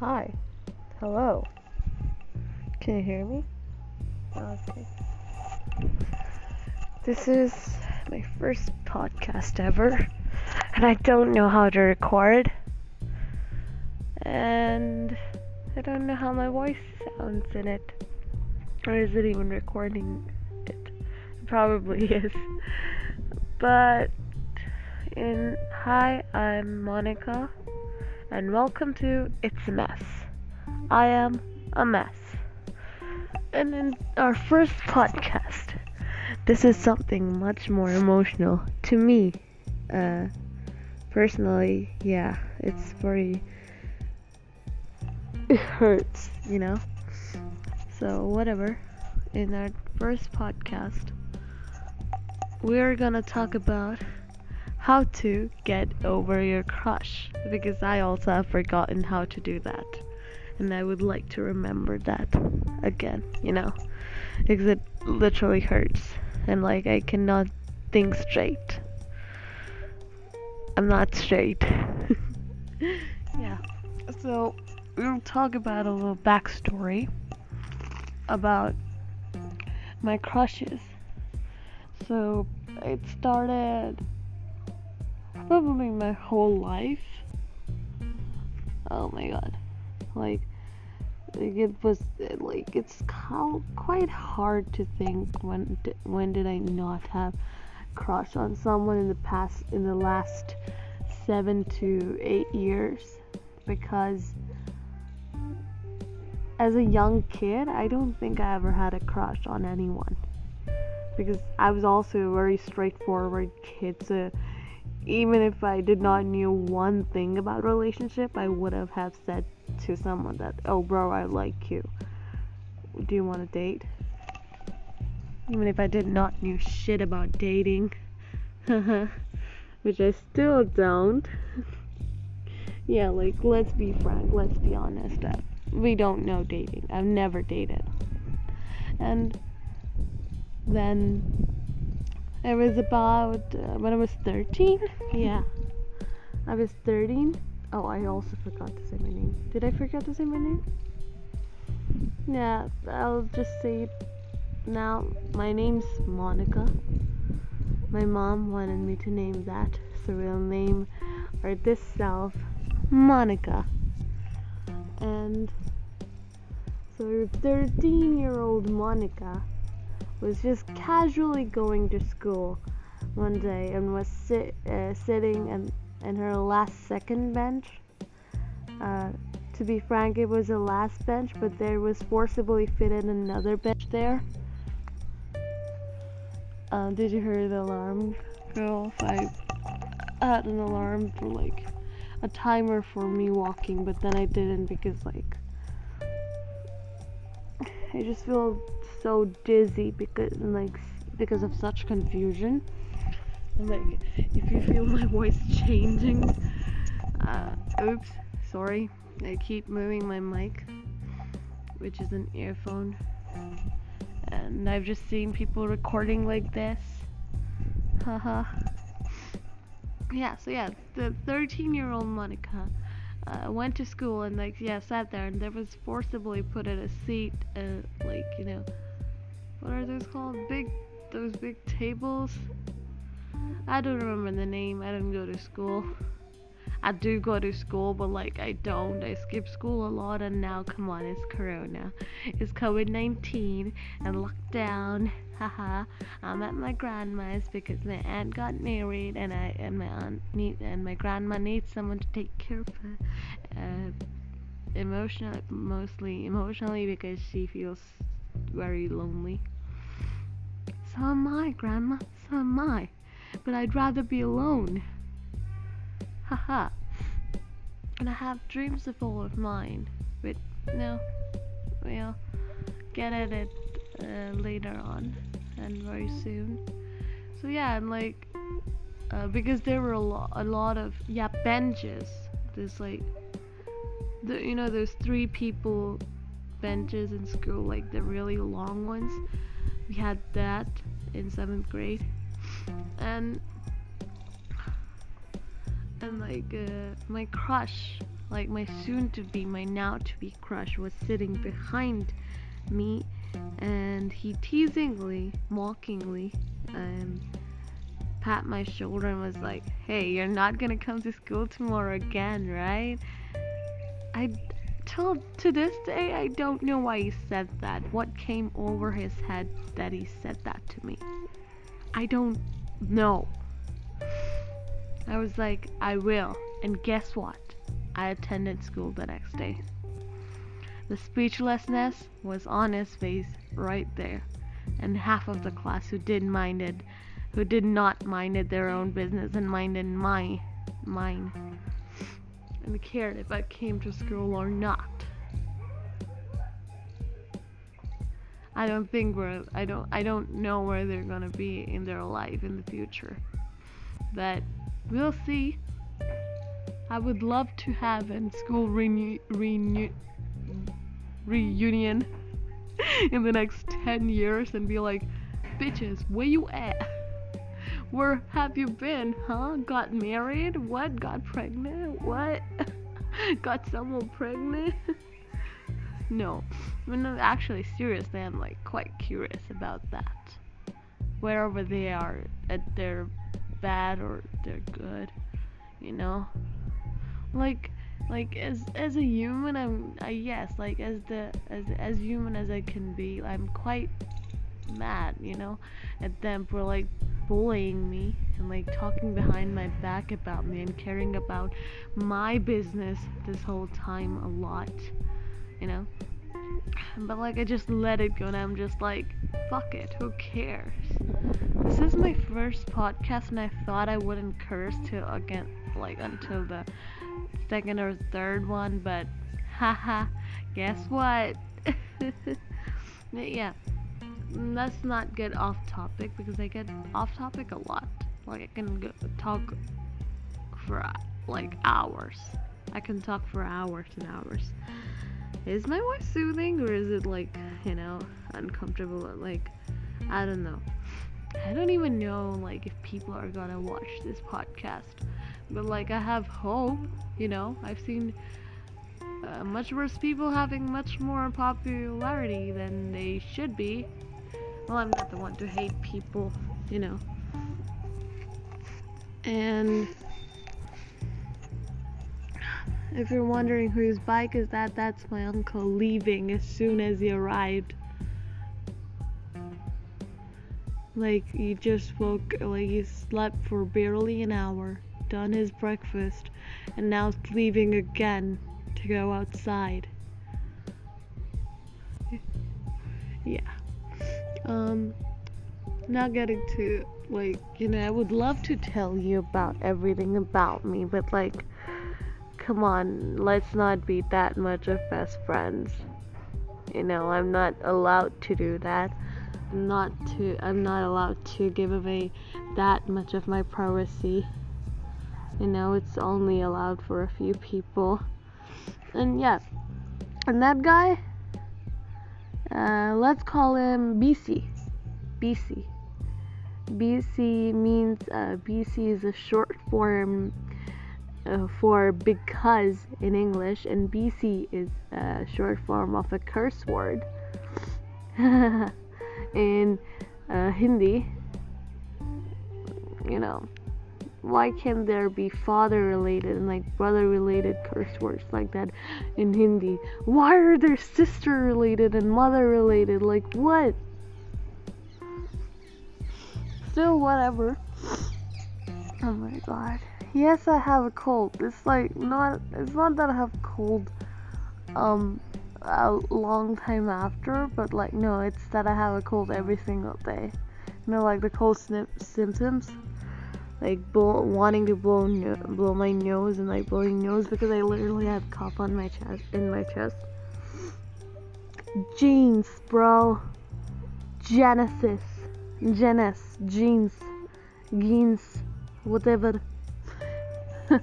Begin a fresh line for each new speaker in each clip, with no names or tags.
Hi. Hello. Can you hear me? Okay. This is my first podcast ever, and I don't know how to record. And I don't know how my voice sounds in it. Or is it even recording it? It probably is. But in hi, I'm Monica and welcome to It's a Mess. I am a mess. And in our first podcast, this is something much more emotional to me. Uh, personally, yeah, it's very. It hurts, you know? So, whatever. In our first podcast, we're gonna talk about how to get over your crush because I also have forgotten how to do that. And I would like to remember that again, you know, because it literally hurts and like I cannot think straight. I'm not straight. yeah. So we'll talk about a little backstory about my crushes. So it started probably my whole life. Oh my god. Like, it was like it's quite hard to think when when did I not have crush on someone in the past in the last 7 to 8 years because as a young kid, I don't think I ever had a crush on anyone because I was also a very straightforward kid so even if I did not knew one thing about relationship, I would have have said to someone that, "Oh, bro, I like you. Do you want to date?" Even if I did not knew shit about dating, which I still don't. yeah, like let's be frank, let's be honest. Uh, we don't know dating. I've never dated, and then it was about uh, when I was 13. Yeah, I was 13. Oh, I also forgot to say my name. Did I forget to say my name? Yeah, I'll just say it now. My name's Monica. My mom wanted me to name that surreal name or this self Monica. And so 13 year old Monica was just casually going to school one day and was sit, uh, sitting in, in her last second bench. Uh, to be frank, it was the last bench, but there was forcibly fitted another bench there. Uh, did you hear the alarm off? I had an alarm for like a timer for me walking, but then I didn't because like I just feel so dizzy because like because of such confusion. like if you feel my voice changing, uh, oops, sorry. I keep moving my mic, which is an earphone, and I've just seen people recording like this. Haha. yeah. So yeah, the 13-year-old Monica uh, went to school and like yeah sat there and there was forcibly put in a seat uh, like you know what are those called? Big, those big tables. I don't remember the name. I didn't go to school. I do go to school, but like I don't. I skip school a lot, and now come on, it's Corona, it's COVID 19 and lockdown. Haha. I'm at my grandma's because my aunt got married, and I and my aunt need and my grandma needs someone to take care of her. Uh, emotional, mostly emotionally because she feels very lonely. So am I, Grandma. So am I. But I'd rather be alone. Haha. and I have dreams of all of mine. But no, we'll get at it uh, later on and very soon. So yeah, and like, uh, because there were a lot, a lot of yeah benches. There's like, the, you know, there's three people benches in school, like the really long ones. We had that in seventh grade, and and like uh, my crush like my soon to be, my now to be crush, was sitting behind me, and he teasingly, mockingly, um, pat my shoulder and was like, "Hey, you're not gonna come to school tomorrow again, right?" I till to this day I don't know why he said that. What came over his head that he said that to me? I don't know. I was like, I will. And guess what? I attended school the next day. The speechlessness was on his face right there. And half of the class who didn't mind it, who did not mind it their own business and minded my mine and cared if I came to school or not. I don't think we're I don't I don't know where they're gonna be in their life in the future. But we'll see. I would love to have a school renew, renew, reunion in the next 10 years and be like, bitches, where you at? Where have you been, huh? Got married? What? Got pregnant? What? Got someone pregnant? no. I mean, actually, seriously, I'm like quite curious about that. Wherever they are, at they're bad or they're good, you know? Like, like as as a human, I'm I yes, like as the as as human as I can be, I'm quite mad, you know, at them for like bullying me and like talking behind my back about me and caring about my business this whole time a lot, you know. But like I just let it go and I'm just like, fuck it, who cares? This is my first podcast and I thought I wouldn't curse till again like until the second or third one, but haha, guess what? yeah let's not get off topic because I get off topic a lot. Like I can talk for like hours. I can talk for hours and hours. Is my voice soothing or is it like, you know, uncomfortable? Like, I don't know. I don't even know like if people are gonna watch this podcast. But like I have hope, you know. I've seen uh, much worse people having much more popularity than they should be. Well, I'm not the one to hate people, you know. And if you're wondering whose bike is that, that's my uncle leaving as soon as he arrived. Like, he just woke, like, he slept for barely an hour, done his breakfast, and now leaving again to go outside. Yeah um not getting to like you know i would love to tell you about everything about me but like come on let's not be that much of best friends. You know i'm not allowed to do that. I'm not to i'm not allowed to give away that much of my privacy. You know it's only allowed for a few people. And yeah. And that guy uh, let's call him BC. BC. BC means uh, BC is a short form uh, for because in English, and BC is a short form of a curse word. in uh, Hindi, you know, why can't there be father related and like brother related curse words like that in Hindi? Why are there sister related and mother related? Like what? Still whatever. Oh my god. Yes, I have a cold. It's like not it's not that I have cold um a long time after, but like no, it's that I have a cold every single day. You know like the cold symptoms like blow, wanting to blow no, blow my nose and like blowing nose because I literally have cough on my chest in my chest. Jeans, bro. Genesis, Genes, jeans, jeans, whatever.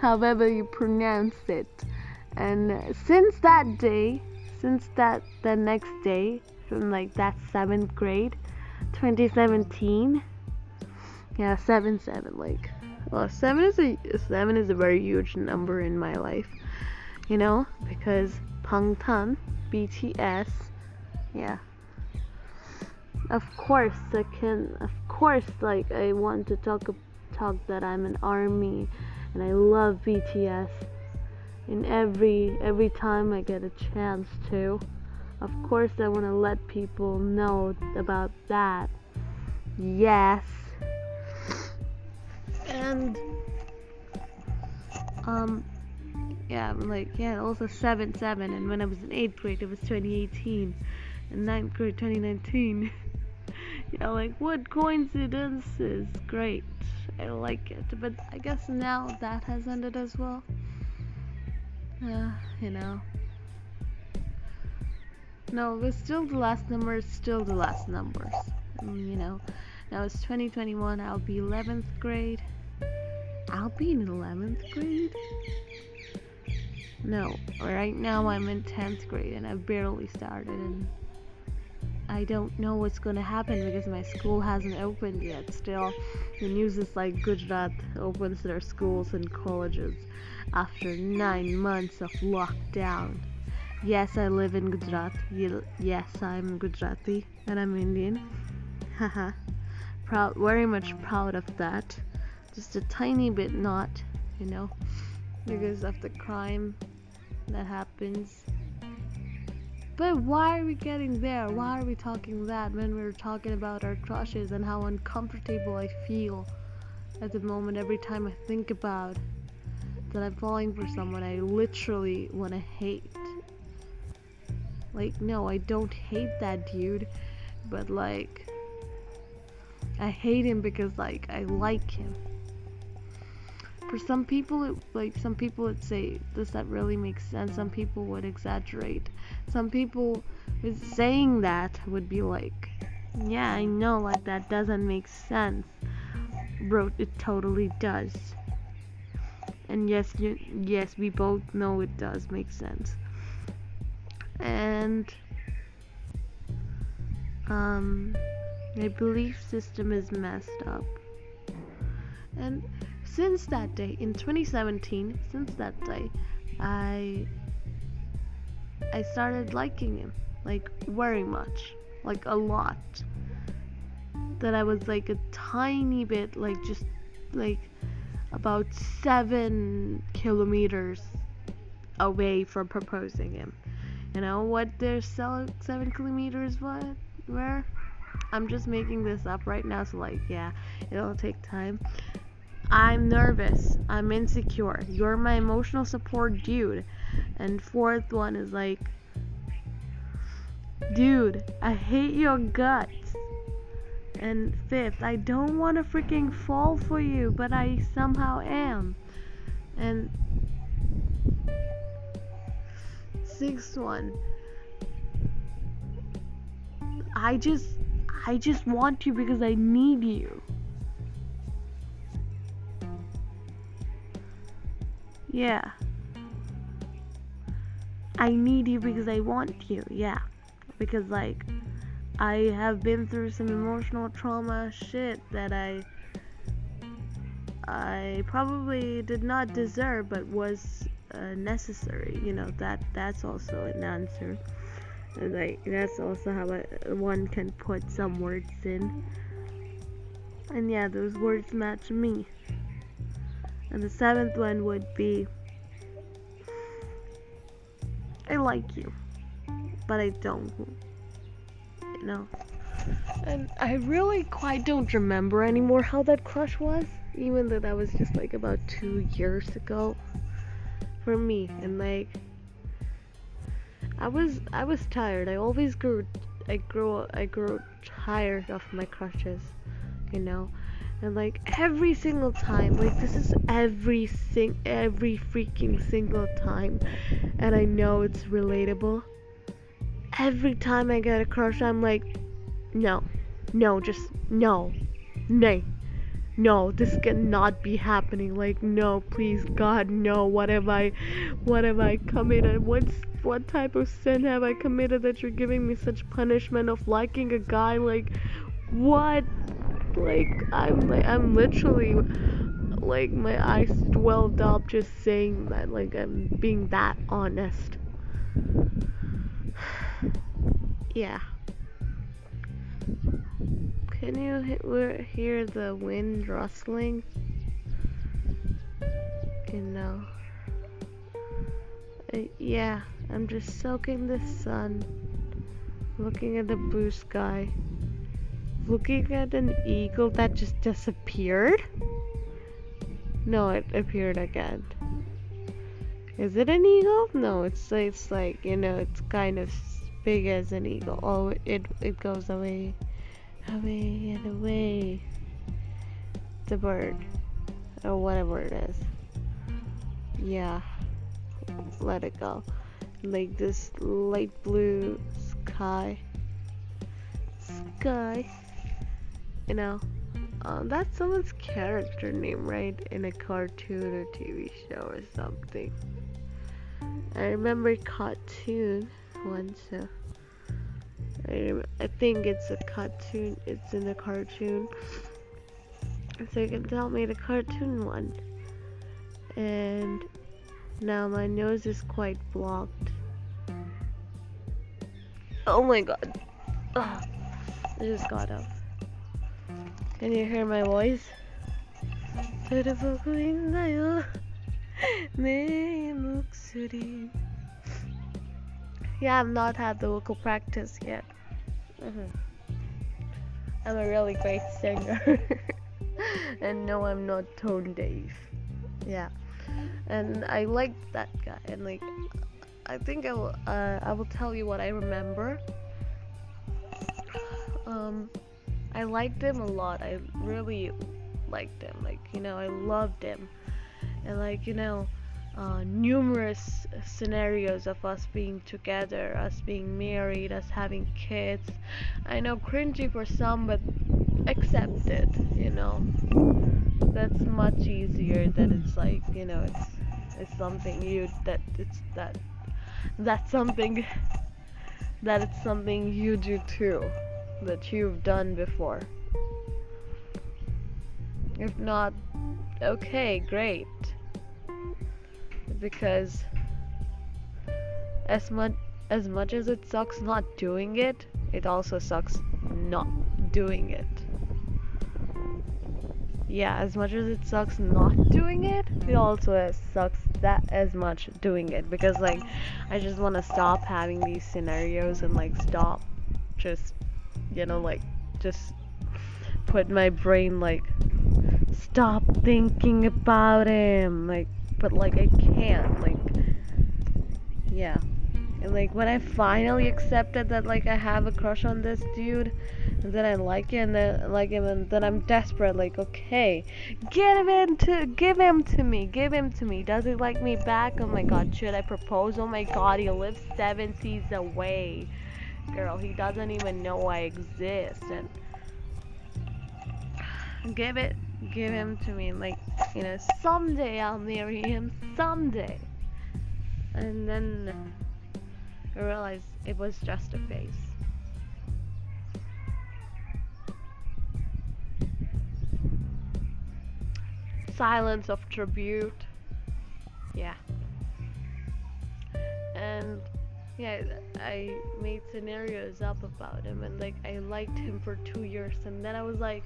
However you pronounce it. And since that day, since that the next day, from like that seventh grade, 2017 yeah, 7 7. Like, Well, seven is a seven is a very huge number in my life, you know, because Bangtan, BTS, yeah. Of course, I can. Of course, like I want to talk talk that I'm an army, and I love BTS. In every every time I get a chance to, of course, I want to let people know about that. Yes and um yeah I'm like yeah also 7 7 and when I was in 8th grade it was 2018 and 9th grade 2019 yeah like what coincidence is great I like it but I guess now that has ended as well. Uh, you know. No but still the last number is still the last numbers you know. Now it's 2021 I'll be 11th grade I'll be in 11th grade? No, right now I'm in 10th grade and I've barely started and I don't know what's gonna happen because my school hasn't opened yet. Still, the news is like Gujarat opens their schools and colleges after nine months of lockdown. Yes, I live in Gujarat. Yes, I'm Gujarati and I'm Indian. Haha. proud, very much proud of that just a tiny bit not, you know, because of the crime that happens. But why are we getting there? Why are we talking that when we're talking about our crushes and how uncomfortable I feel at the moment every time I think about that I'm falling for someone I literally want to hate? Like, no, I don't hate that dude, but like, I hate him because like I like him for some people it, like some people would say does that really make sense? Some people would exaggerate. Some people with saying that would be like yeah i know like that doesn't make sense. Bro it totally does. And yes you, yes we both know it does make sense. And um my belief system is messed up. And since that day in 2017 since that day i i started liking him like very much like a lot. That i was like a tiny bit like just like about seven kilometers away from proposing him. You know what their seven kilometers what where i'm just making this up right now so like yeah it'll take time I'm nervous. I'm insecure. You're my emotional support dude. And fourth one is like, dude, I hate your guts. And fifth, I don't want to freaking fall for you, but I somehow am. And sixth one, I just, I just want you because I need you. Yeah. I need you because I want you. Yeah. Because like I have been through some emotional trauma shit that I I probably did not deserve but was uh, necessary. You know, that that's also an answer. Like that's also how I, one can put some words in. And yeah, those words match me. And the seventh one would be I like you, but I don't. You know? And I really quite don't remember anymore how that crush was, even though that was just like about two years ago for me. And like, I was I was tired. I always grew I grew I grew tired of my crushes, you know and like every single time like this is every sing every freaking single time. And i know it's relatable. Every time i get a crush i'm like no no just no nay no this cannot be happening. Like no please god no what have i what have i committed? What's what type of sin have i committed that you're giving me such punishment of liking a guy? Like what like I'm like I'm literally like my eyes swelled up just saying that like I'm being that honest. yeah. Can you he- hear the wind rustling? You know. Uh, yeah, I'm just soaking the sun, looking at the blue sky, looking at an eagle that just disappeared. No, it appeared again. Is it an eagle? No, it's it's like you know, it's kind of big as an eagle. Oh, it it goes away, away and away. The bird, or whatever it is. Yeah, let it go. Like this light blue sky, sky. You know, um, that's someone's character name, right? In a cartoon or TV show or something. I remember cartoon one, so I, I think it's a cartoon. It's in a cartoon, so you can tell me the cartoon one. And now my nose is quite blocked. Oh my god! Ugh. I just got up. Can you hear my voice? Yeah, I've not had the vocal practice yet. Mm-hmm. I'm a really great singer. and no, I'm not tone deaf. Yeah. And I like that guy. And like, I think I will, uh, I will tell you what I remember. Um, I liked him a lot. I really liked him. Like, you know, I loved him. And, like, you know, uh, numerous scenarios of us being together, us being married, us having kids. I know cringy for some, but accept it, you know. That's much easier than it's like, you know, it's it's something you that it's that that's something that it's something you do too that you've done before. If not, okay, great. Because as much as much as it sucks not doing it, it also sucks not doing it. Yeah, as much as it sucks not doing it, it also sucks that as much doing it because like I just want to stop having these scenarios and like stop just you know, like just put my brain like stop thinking about him, like, but like I can't, like, yeah. And like when I finally accepted that like I have a crush on this dude, and then I like him, and then like him, and then I'm desperate, like, okay, give him to, give him to me, give him to me. Does he like me back? Oh my God, should I propose? Oh my God, he lives seven seas away girl. He doesn't even know I exist. And give it, give him to me. Like, you know, someday I'll marry him. Someday. And then uh, I realized it was just a face. Silence of tribute. Yeah. And yeah, I made scenarios up about him and like I liked him for two years and then I was like,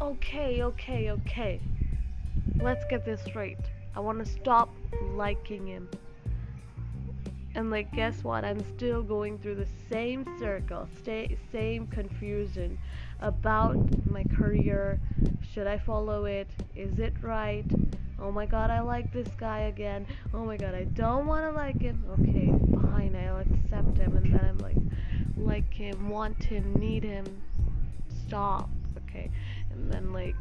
okay, okay, okay. Let's get this straight. I want to stop liking him. And like, guess what? I'm still going through the same circle, same confusion about my career. Should I follow it? Is it right? Oh my god, I like this guy again. Oh my god, I don't want to like him. Okay, fine, I'll accept him. And then I'm like, like him, want him, need him. Stop. Okay. And then like,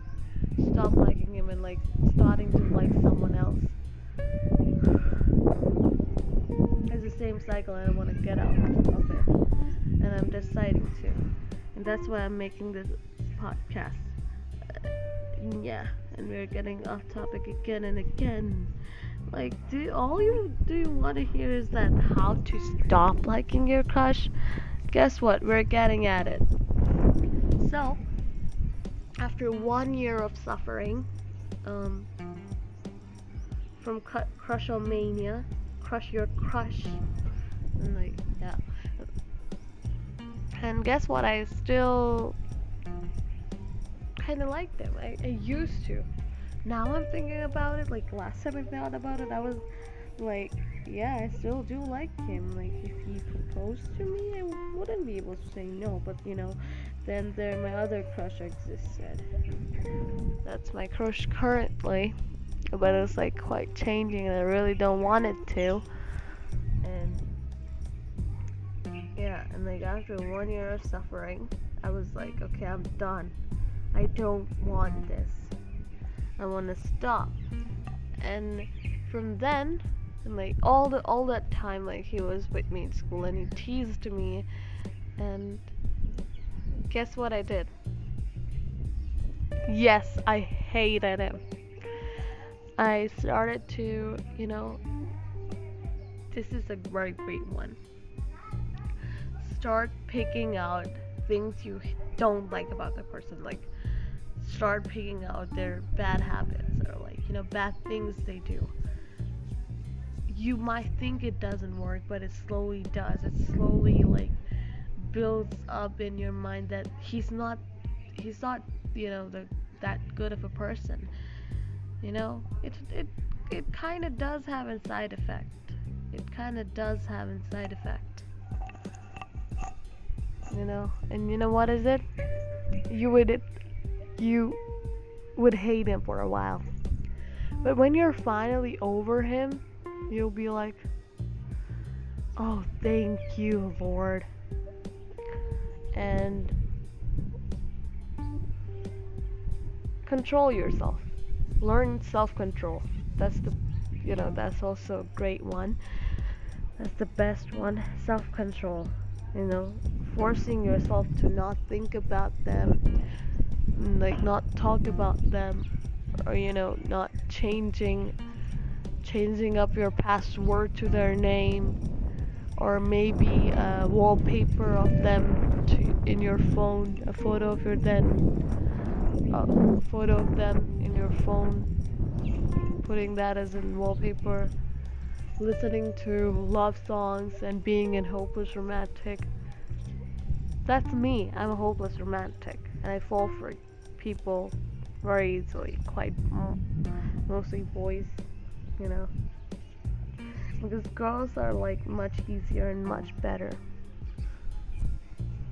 stop liking him and like, starting to like someone else. It's the same cycle and I want to get out of it. And I'm deciding to. And that's why I'm making this podcast. Uh, yeah and we're getting off topic again and again. Like, do all you do you want to hear is that how to stop liking your crush? Guess what? We're getting at it. So, after one year of suffering, um, from Cru- Crushomania, Crush Your Crush, and like yeah. And guess what? I still kind of like them. I, I used to. Now I'm thinking about it. Like last time I thought about it, I was like, yeah, I still do like him. Like if he proposed to me, I wouldn't be able to say no. But you know, then there my other crush existed. That's my crush currently, but it's like quite changing, and I really don't want it to. And yeah, and like after one year of suffering, I was like, okay, I'm done. I don't want this. I want to stop. And from then, and like all the all that time, like he was with me in school and he teased me, and guess what I did? Yes, I hated him. I started to, you know, this is a very great one. Start picking out things you don't like about the person. Like, start picking out their bad habits or, like, you know, bad things they do. You might think it doesn't work, but it slowly does. It slowly, like, builds up in your mind that he's not, he's not, you know, the, that good of a person. You know, it, it, it kind of does have a side effect. It kind of does have a side effect you know and you know what is it you would you would hate him for a while. But when you're finally over him you'll be like oh thank you lord. And control yourself. Learn self-control. That's the you know that's also a great one. That's the best one self-control. You know forcing yourself to not think about them like not talk about them or you know not changing changing up your password to their name or maybe a wallpaper of them to, in your phone a photo of your then a photo of them in your phone putting that as a wallpaper listening to love songs and being in hopeless romantic that's me. I'm a hopeless romantic, and I fall for people very easily. Quite mm, mostly boys, you know. Because girls are like much easier and much better.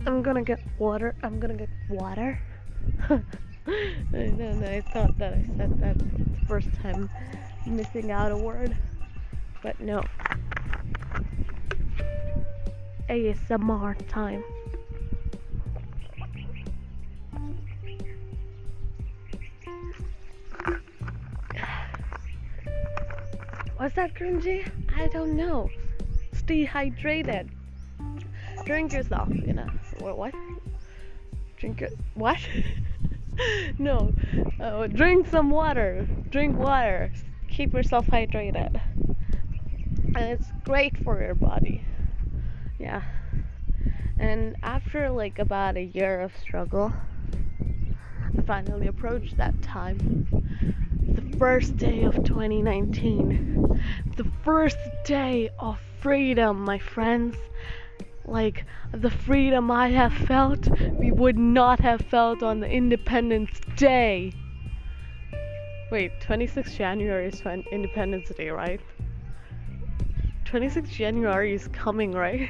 I'm gonna get water. I'm gonna get water. no, no, I thought that I said that the first time, missing out a word, but no. ASMR time. Was that cringy? I don't know. Stay hydrated. Drink yourself, you know. What? what? Drink it. What? no. Uh, drink some water. Drink water. Keep yourself hydrated. And it's great for your body. Yeah. And after like about a year of struggle, finally approached that time the first day of 2019. The first day of freedom, my friends. Like the freedom I have felt, we would not have felt on the Independence Day. Wait, 26 January is Independence Day, right? 26 January is coming, right?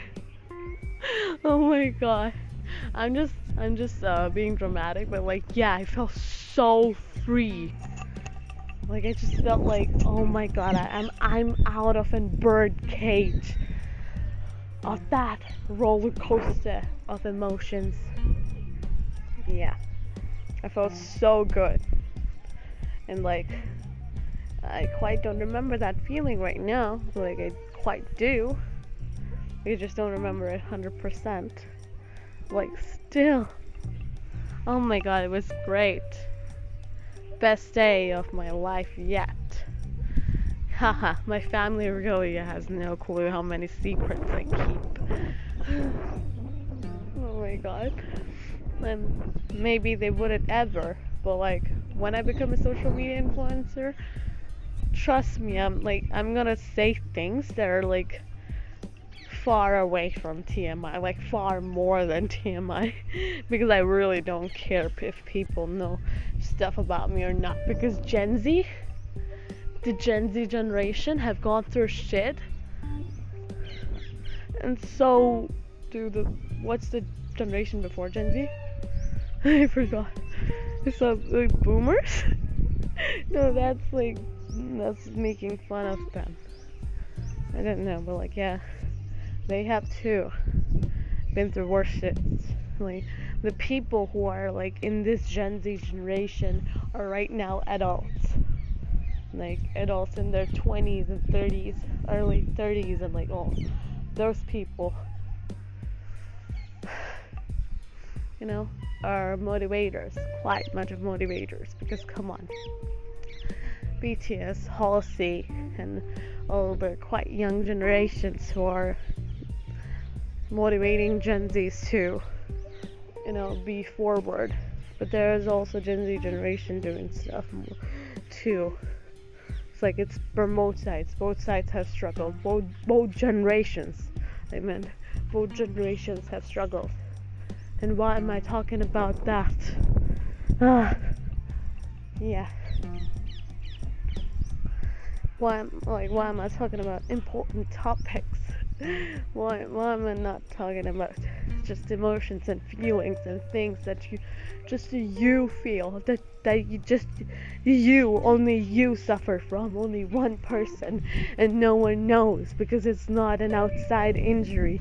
oh my god. I'm just I'm just uh, being dramatic, but like yeah, I felt so free. Like I just felt like, oh my god, I, am I'm, I'm out of a bird cage of that roller coaster of emotions. Yeah, I felt so good, and like I quite don't remember that feeling right now. Like I quite do. I just don't remember it 100%. Like still. Oh my god, it was great best day of my life yet. Haha, my family really has no clue how many secrets I keep. oh my god. And maybe they wouldn't ever, but like, when I become a social media influencer, trust me, I'm like I'm gonna say things that are like far away from TMI, like far more than TMI, because I really don't care if people know stuff about me or not. Because Gen Z, the Gen Z generation, have gone through shit, and so do the what's the generation before Gen Z? I forgot. It's uh, like boomers. no, that's like that's making fun of them. I don't know, but like yeah, they have too been through worse shit. Like the people who are like in this Gen Z generation are right now adults. Like adults in their 20s and 30s, early 30s, and like all those people, you know, are motivators, quite much of motivators. Because come on, BTS, Halsey, and all the quite young generations who are motivating Gen Zs to, you know, be forward. But there is also Gen Z generation doing stuff too. It's like it's from both sides. Both sides have struggled. Both both generations. I mean, both generations have struggled. And why am I talking about that? Ah, yeah why am like why am I talking about important topics? why why am I not talking about just emotions and feelings and things that you just you feel that that you just you only you suffer from only one person and no one knows because it's not an outside injury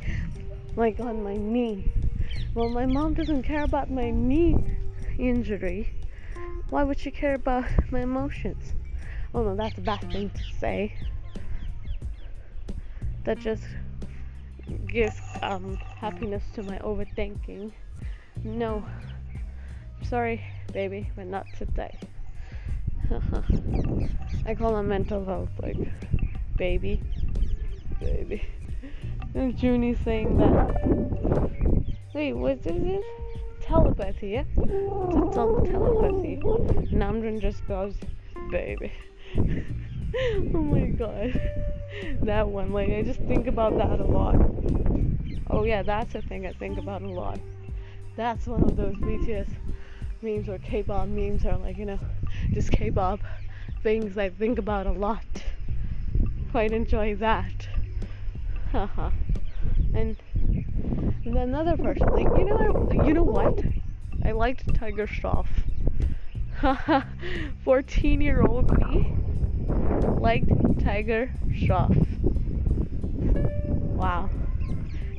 like on my knee. Well my mom doesn't care about my knee injury. Why would she care about my emotions? Oh no, that's a bad thing to say. That just gives um, happiness to my overthinking. No, sorry, baby, but not today. I call them mental health, like baby, baby. And Junie saying that. Wait, what is this? Telepathy, yeah? It's on telepathy. Namjoon just goes, baby. oh my god. That one, like, I just think about that a lot. Oh, yeah, that's a thing I think about a lot. That's one of those BTS memes or K pop memes are like, you know, just K pop things I think about a lot. Quite enjoy that. Haha. and, and another person, like, you know, you know what? I liked Tiger Shroff. 14 year old me liked Tiger Shroff. Wow.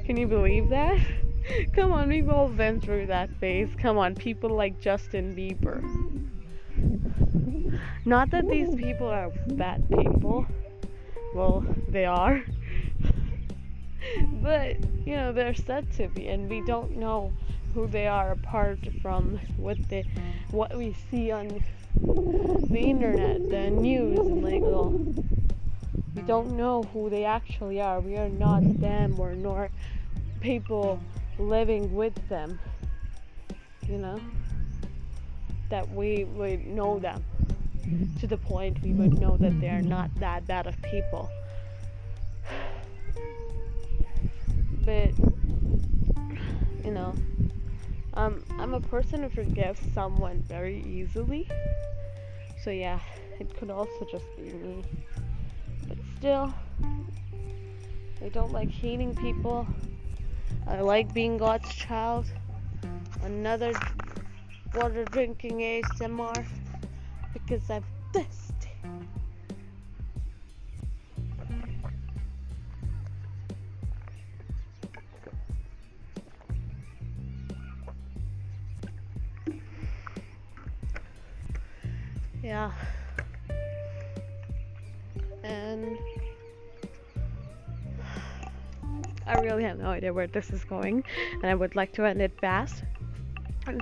Can you believe that? Come on, we've all been through that phase. Come on, people like Justin Bieber. Not that these people are bad people. Well, they are. but, you know, they're said to be, and we don't know who they are apart from what they what we see on the internet, the news, and like well, we don't know who they actually are. We are not them or nor people living with them. You know that we would know them to the point we would know that they are not that bad of people. But you know um, I'm a person who forgives someone very easily. So yeah, it could also just be me. But still, I don't like hating people. I like being God's child. Another water drinking ASMR because I'm thirsty. Yeah. And I really have no idea where this is going and I would like to end it fast.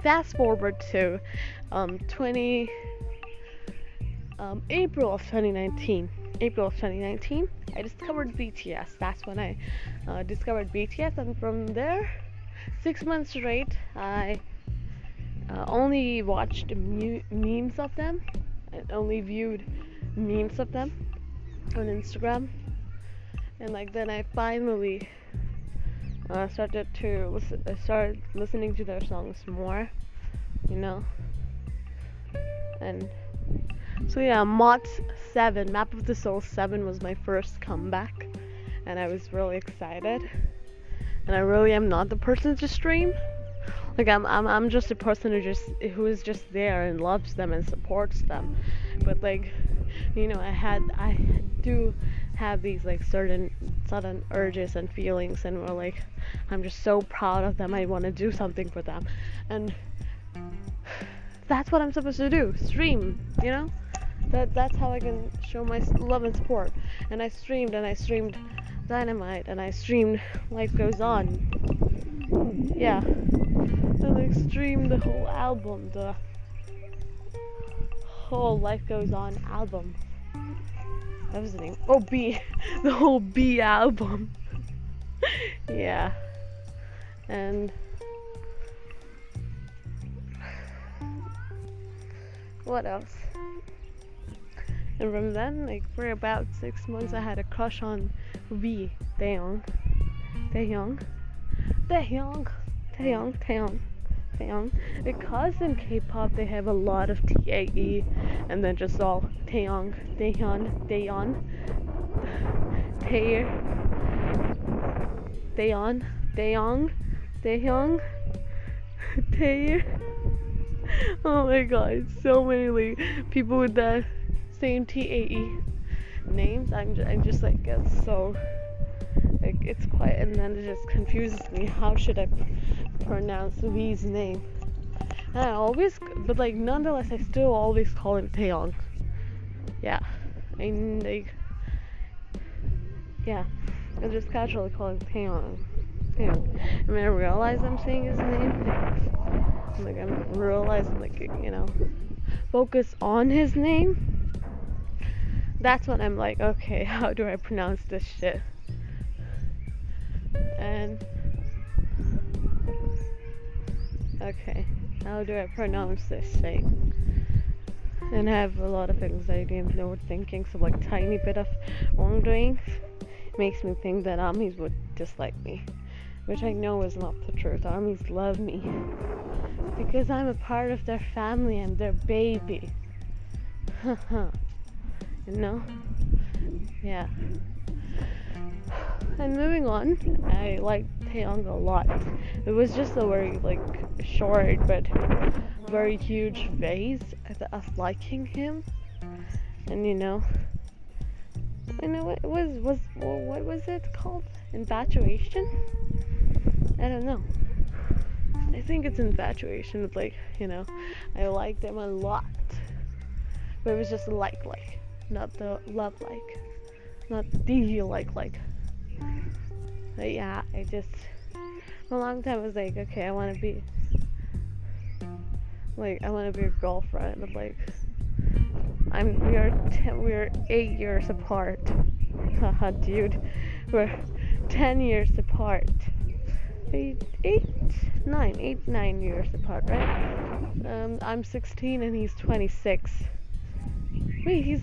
Fast forward to um, 20 um, April of 2019 April of 2019 I discovered BTS that's when I uh, discovered BTS and from there six months straight I uh, only watched memes of them and only viewed memes of them on Instagram. And like then I finally uh, started to listen, I started listening to their songs more, you know. And so yeah, MOTS 7, Map of the Soul 7 was my first comeback, and I was really excited. And I really am not the person to stream. Like I'm, I'm, I'm just a person who just who is just there and loves them and supports them. But like, you know, I had I do have these like certain sudden urges and feelings, and we're like, I'm just so proud of them. I want to do something for them, and that's what I'm supposed to do. Stream, you know. That that's how I can show my love and support. And I streamed and I streamed Dynamite and I streamed Life Goes On. Yeah. I streamed the whole album, the whole Life Goes On album. That was the name. Oh, B. the whole B album. yeah. And what else? And from then, like for about six months, I had a crush on V Taeyong, Taeyong, Taeyong, Taeyong, Taeyong, Taeyong. Because in K-pop they have a lot of T-A-E, and then just all Taeyong, Taehyun, Taeyeon, Tae, Taeyeon, Taeyong, Taehyung, Tae. Oh my god, so many like people with that same T-A-E names. I'm just, I'm just like it's so like it's quite and then it just confuses me. How should I pronounce V's name? And I always, but like nonetheless, I still always call him Taeyong. Yeah, and like yeah, I just casually call him Taeyong. Taeyong. I mean, I realize I'm saying his name. Like I'm realizing, like you know, focus on his name that's when I'm like, okay, how do I pronounce this shit? And okay, how do I pronounce this thing? And I have a lot of anxiety and overthinking, so like tiny bit of wrongdoing makes me think that armies would dislike me, which I know is not the truth. Armies love me because I'm a part of their family. I'm their baby. you know? Yeah. And moving on, I liked Taeyong a lot. It was just a very like short but very huge phase of liking him, and you know, I know what was was what was it called? Infatuation? I don't know. I think it's infatuation. It's like you know, I liked him a lot, but it was just like like not the love like, not the like like. But yeah, I just for a long time was like, okay, I want to be like I want to be a girlfriend. Like I'm we are ten, we are eight years apart. Haha, dude, we're ten years apart. Eight, eight, nine, eight, nine years apart, right? Um, I'm 16 and he's 26. Wait, he's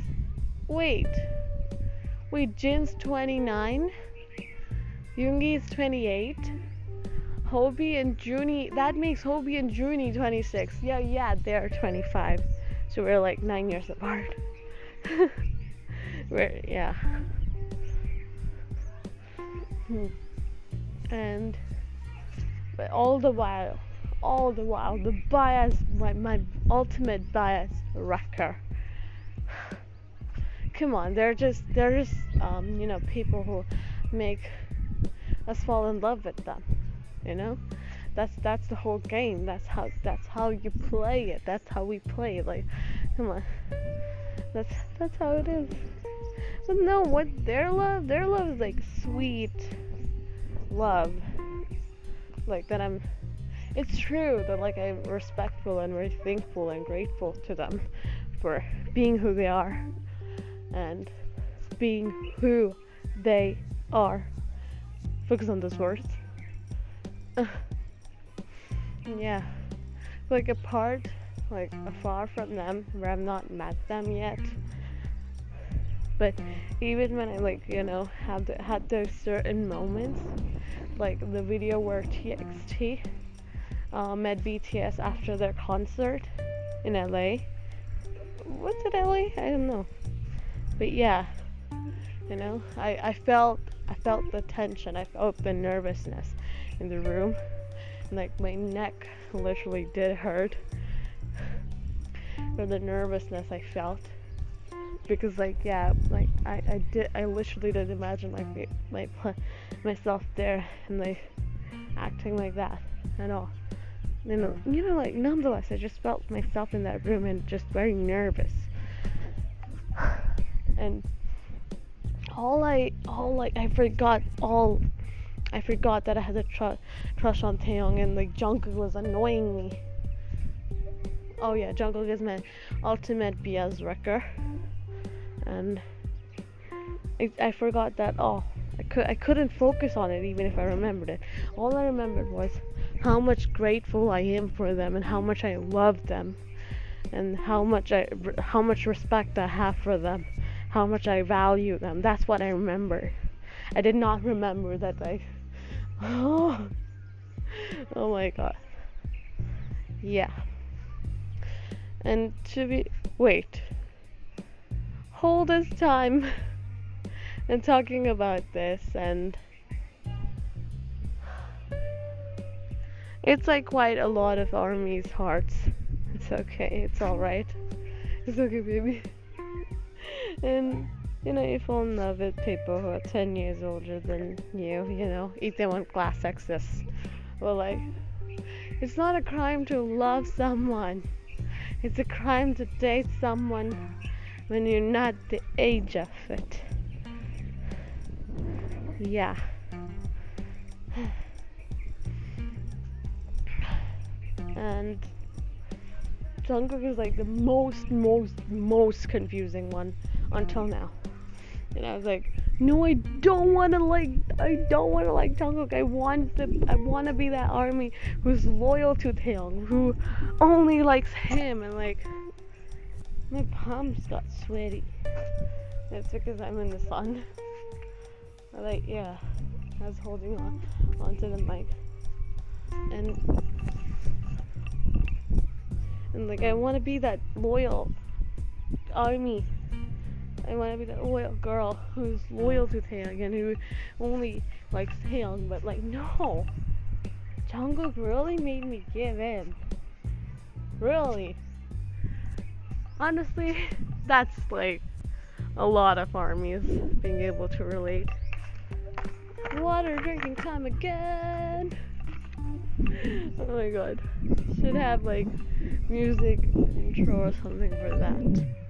Wait. Wait, Jin's 29. Yoongi is 28. Hobi and Junie, that makes Hobi and Junie 26. Yeah, yeah, they're 25. So we're like nine years apart. we're, yeah. Hmm. And, but all the while, all the while, the bias, my, my ultimate bias wrecker come on, they're just they're just um, you know people who make us fall in love with them. You know, that's that's the whole game. That's how that's how you play it. That's how we play. Like, come on, that's that's how it is. But no, what their love, their love is like sweet love. Like that I'm. It's true that like I'm respectful and very thankful and grateful to them for being who they are and being who they are. Focus on those words. Yeah. like apart, like far from them, where I've not met them yet. But even when I like you know had had those certain moments, like the video where TXT uh, met BTS after their concert in LA. Was it LA? I don't know. But yeah, you know, I, I felt I felt the tension. I felt the nervousness in the room. And, like my neck literally did hurt for the nervousness I felt because like yeah like I, I did I literally did imagine like my, my myself there and like acting like that and all you know you know like nonetheless I just felt myself in that room and just very nervous and all I all like I forgot all I forgot that I had a tr- crush on Taeyong and like Jungkook was annoying me. Oh yeah Jungkook is my ultimate bias wrecker. And I, I forgot that oh I could I couldn't focus on it even if I remembered it. All I remembered was how much grateful I am for them and how much I love them and how much I how much respect I have for them, how much I value them. That's what I remember. I did not remember that like oh oh my god. Yeah. And to be wait hold this time and talking about this and it's like quite a lot of army's hearts it's okay it's all right it's okay baby and you know you fall in love with people who are 10 years older than you you know even when class exists well like it's not a crime to love someone it's a crime to date someone when you're not the age of it. Yeah. And Jungkook is like the most, most, most confusing one until now. And I was like, no, I don't want to like, I don't want to like Jungkook. I want to, I want to be that army who's loyal to Taeyong, who only likes him, and like, my palms got sweaty. That's because I'm in the sun. I like, yeah, I was holding on onto the mic, and and like I want to be that loyal army. I want to be that loyal girl who's loyal to Taeyong and who only likes Taeyong. But like, no, Jungkook really made me give in. Really honestly, that's like a lot of armies being able to relate. Water drinking time again. Oh my god. Should have like music intro or something for that.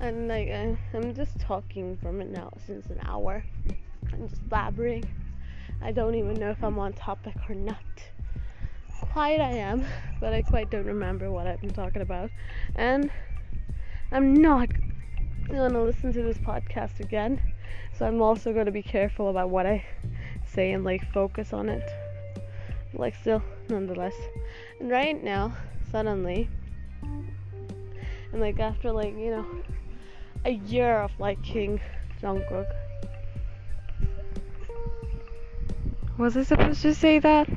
And like I'm just talking from now since an hour. I'm just blabbering. I don't even know if I'm on topic or not. Quite I am, but I quite don't remember what I've been talking about. And I'm not going to listen to this podcast again. So I'm also going to be careful about what I say and like focus on it. Like, still, nonetheless. And right now, suddenly, and like after like, you know, a year of liking Jungkook Was I supposed to say that?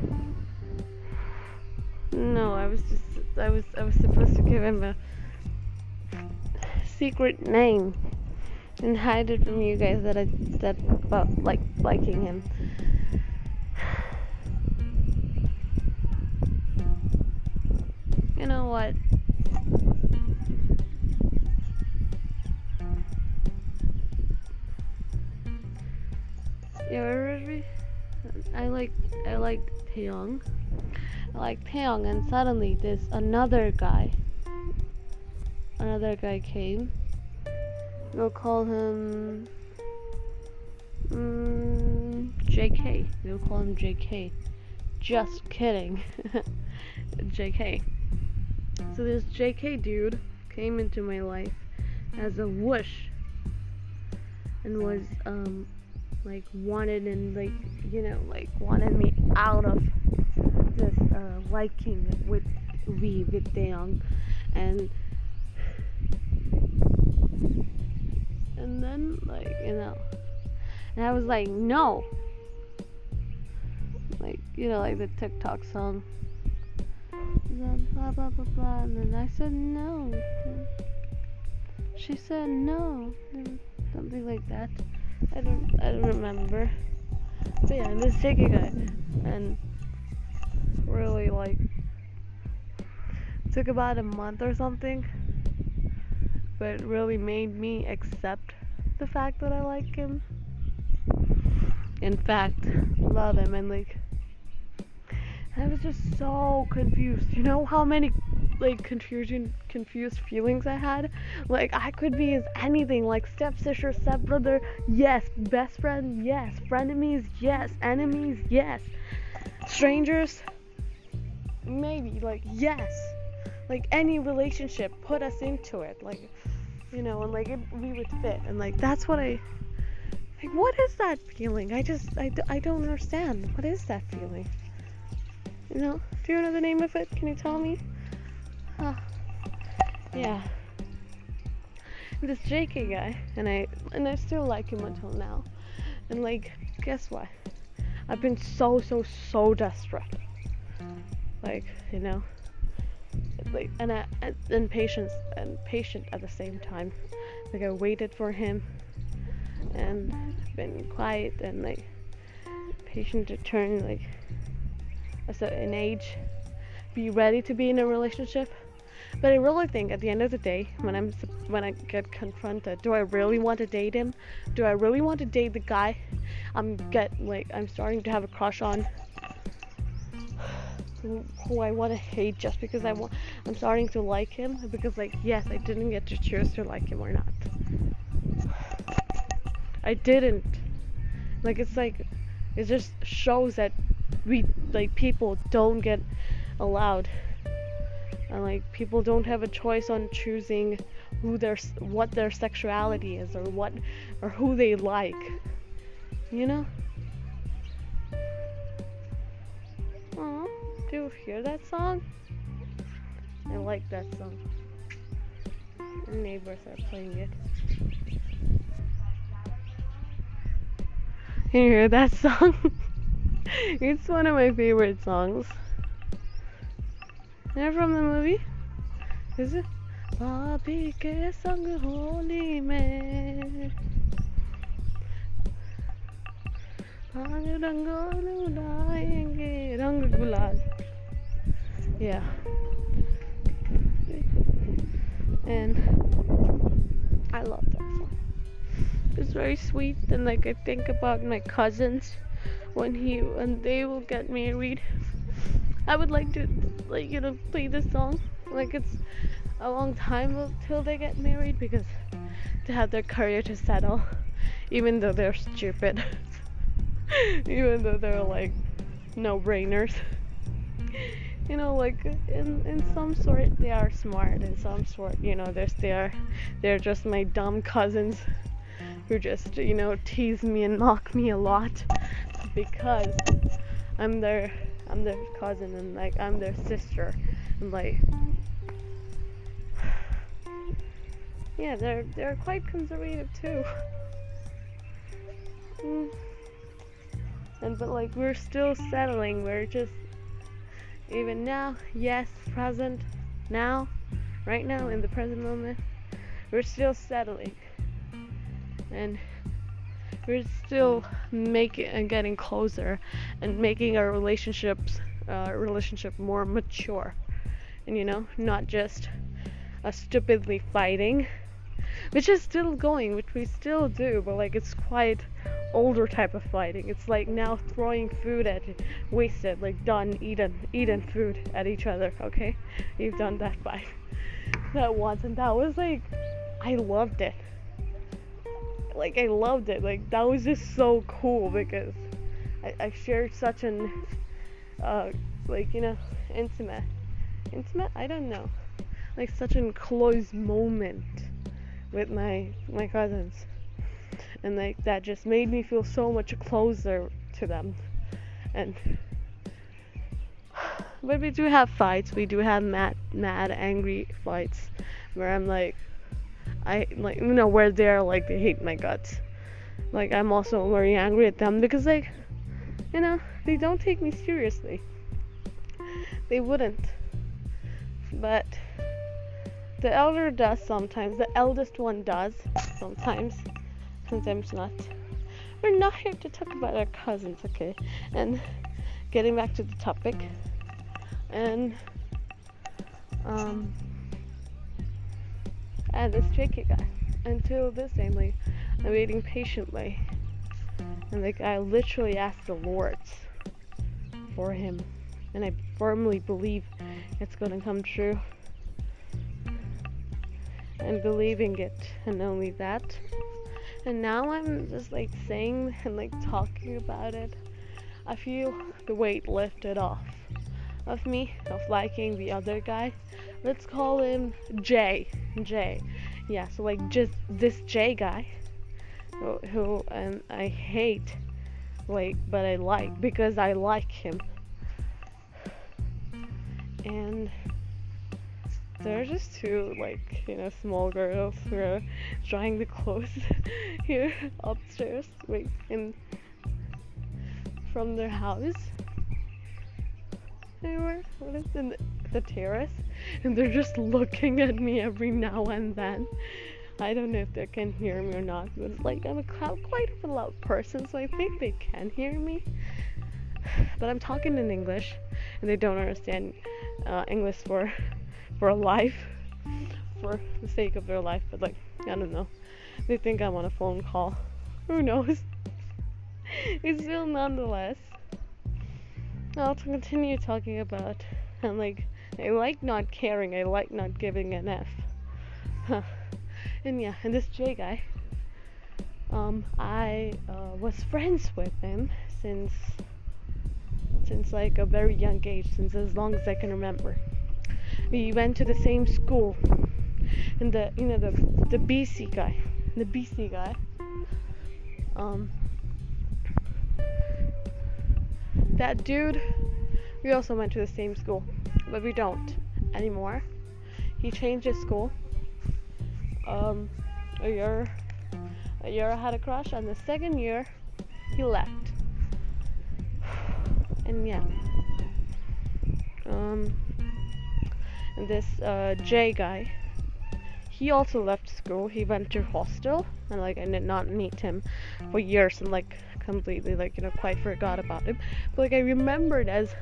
No, I was just I was I was supposed to give him a secret name and hide it from you guys that I said about like liking him. You know what? Me? I like I like Taeyong. I like Taeyong and suddenly this another guy another guy came. We'll call him mm, JK. We'll call him JK. Just kidding. JK. So this JK dude came into my life as a whoosh. and was um like wanted and like you know like wanted me out of this uh, liking with V with Taeyong and and then like you know. And I was like no. Like you know like the TikTok song. Then blah blah blah blah. And then I said no. She said no. Something like that. I don't I don't remember. But yeah this JK guy. And really like took about a month or something but really made me accept the fact that I like him. In fact love him and like I was just so confused. You know how many like confusion confused feelings I had? Like I could be as anything like stepsister stepbrother yes. Best friend yes. Frenemies yes. Enemies yes. Strangers maybe like yes. Like any relationship put us into it. Like you know and like it, we would fit and like that's what i like what is that feeling? I just I, I don't understand. What is that feeling? You know do you know the name of it can you tell me? Huh. yeah. This jk guy and i and i still like him until now. And like guess what? I've been so so so desperate. Like you know like and I, and patience and patient at the same time. Like I waited for him and been quiet and like patient to turn like a certain age be ready to be in a relationship. But I really think at the end of the day when I'm when I get confronted do I really want to date him? Do I really want to date the guy I'm get like I'm starting to have a crush on who I want to hate just because I want I'm starting to like him because like yes I didn't get to choose to like him or not. I didn't. Like it's like it just shows that we like people don't get allowed. And like people don't have a choice on choosing who their what their sexuality is or what or who they like. You know You hear that song? I like that song. The neighbors are playing it. You hear that song? it's one of my favorite songs. They're from the movie? Is it? Bobby ke sang holi mein रंग रंगों उड़ाएंगे रंग गुलाल yeah and I love that song it's very sweet and like I think about my cousins when he when they will get married I would like to like you know play this song like it's a long time till they get married because to have their career to settle even though they're stupid even though they're like no brainers you know like in in some sort they are smart. In some sort you know they're they're they're just my dumb cousins who just you know tease me and mock me a lot because I'm their I'm their cousin and like I'm their sister. And like yeah they're they're quite conservative too. Mm. And but like we're still settling we're just even now, yes, present, now, right now, in the present moment, we're still settling. And we're still making and getting closer and making our relationships uh, relationship more mature and you know not just a stupidly fighting which is still going which we still do but like it's quite older type of fighting. It's like now throwing food at wasted, like done, eaten, eaten food at each other. Okay, you've done that fight that once, and that was like, I loved it. Like I loved it. Like that was just so cool because I, I shared such an, uh, like you know, intimate, intimate. I don't know, like such an close moment with my my cousins and like that just made me feel so much closer to them. And but we do have fights. We do have mad mad angry fights where i'm like i like you know where they're like they hate my guts. Like i'm also very angry at them because like you know they don't take me seriously. They wouldn't. But the elder does sometimes. The eldest one does sometimes sometimes not. We're not here to talk about our cousins okay? And getting back to the topic. And um and this tricky guy. Until this day I'm I'm waiting patiently. And like I literally asked the Lords for him. And I firmly believe it's gonna come true. And believing it and only that and now I'm just like saying and like talking about it I feel the weight lifted off of me of liking the other guy. Let's call him Jay. Jay. Yeah, so like just this Jay guy who, who um, I hate like but I like because I like him. And they're just two like, you know, small girls who are drying the clothes here upstairs. Wait, in from their house they were what is in the, the terrace and they're just looking at me every now and then I don't know if they can hear me or not, but like I'm a quite a loud person, so I think they can hear me. But I'm talking in English, and they don't understand uh, English for for life, for the sake of their life. But like I don't know, they think I'm on a phone call. Who knows? it's still nonetheless I'll continue talking about and like I like not caring, I like not giving an F. Huh. And yeah, and this J guy, um, I uh, was friends with him since since like a very young age, since as long as I can remember. We went to the same school, and the you know the the BC guy, the BC guy. Um, that dude, we also went to the same school, but we don't anymore. He changed his school. Um, a year, a year I had a crush, and the second year, he left. And yeah, um, this uh, J guy, he also left school. He went to hostel, and like I did not meet him for years, and like completely like you know quite forgot about him. But like i remembered as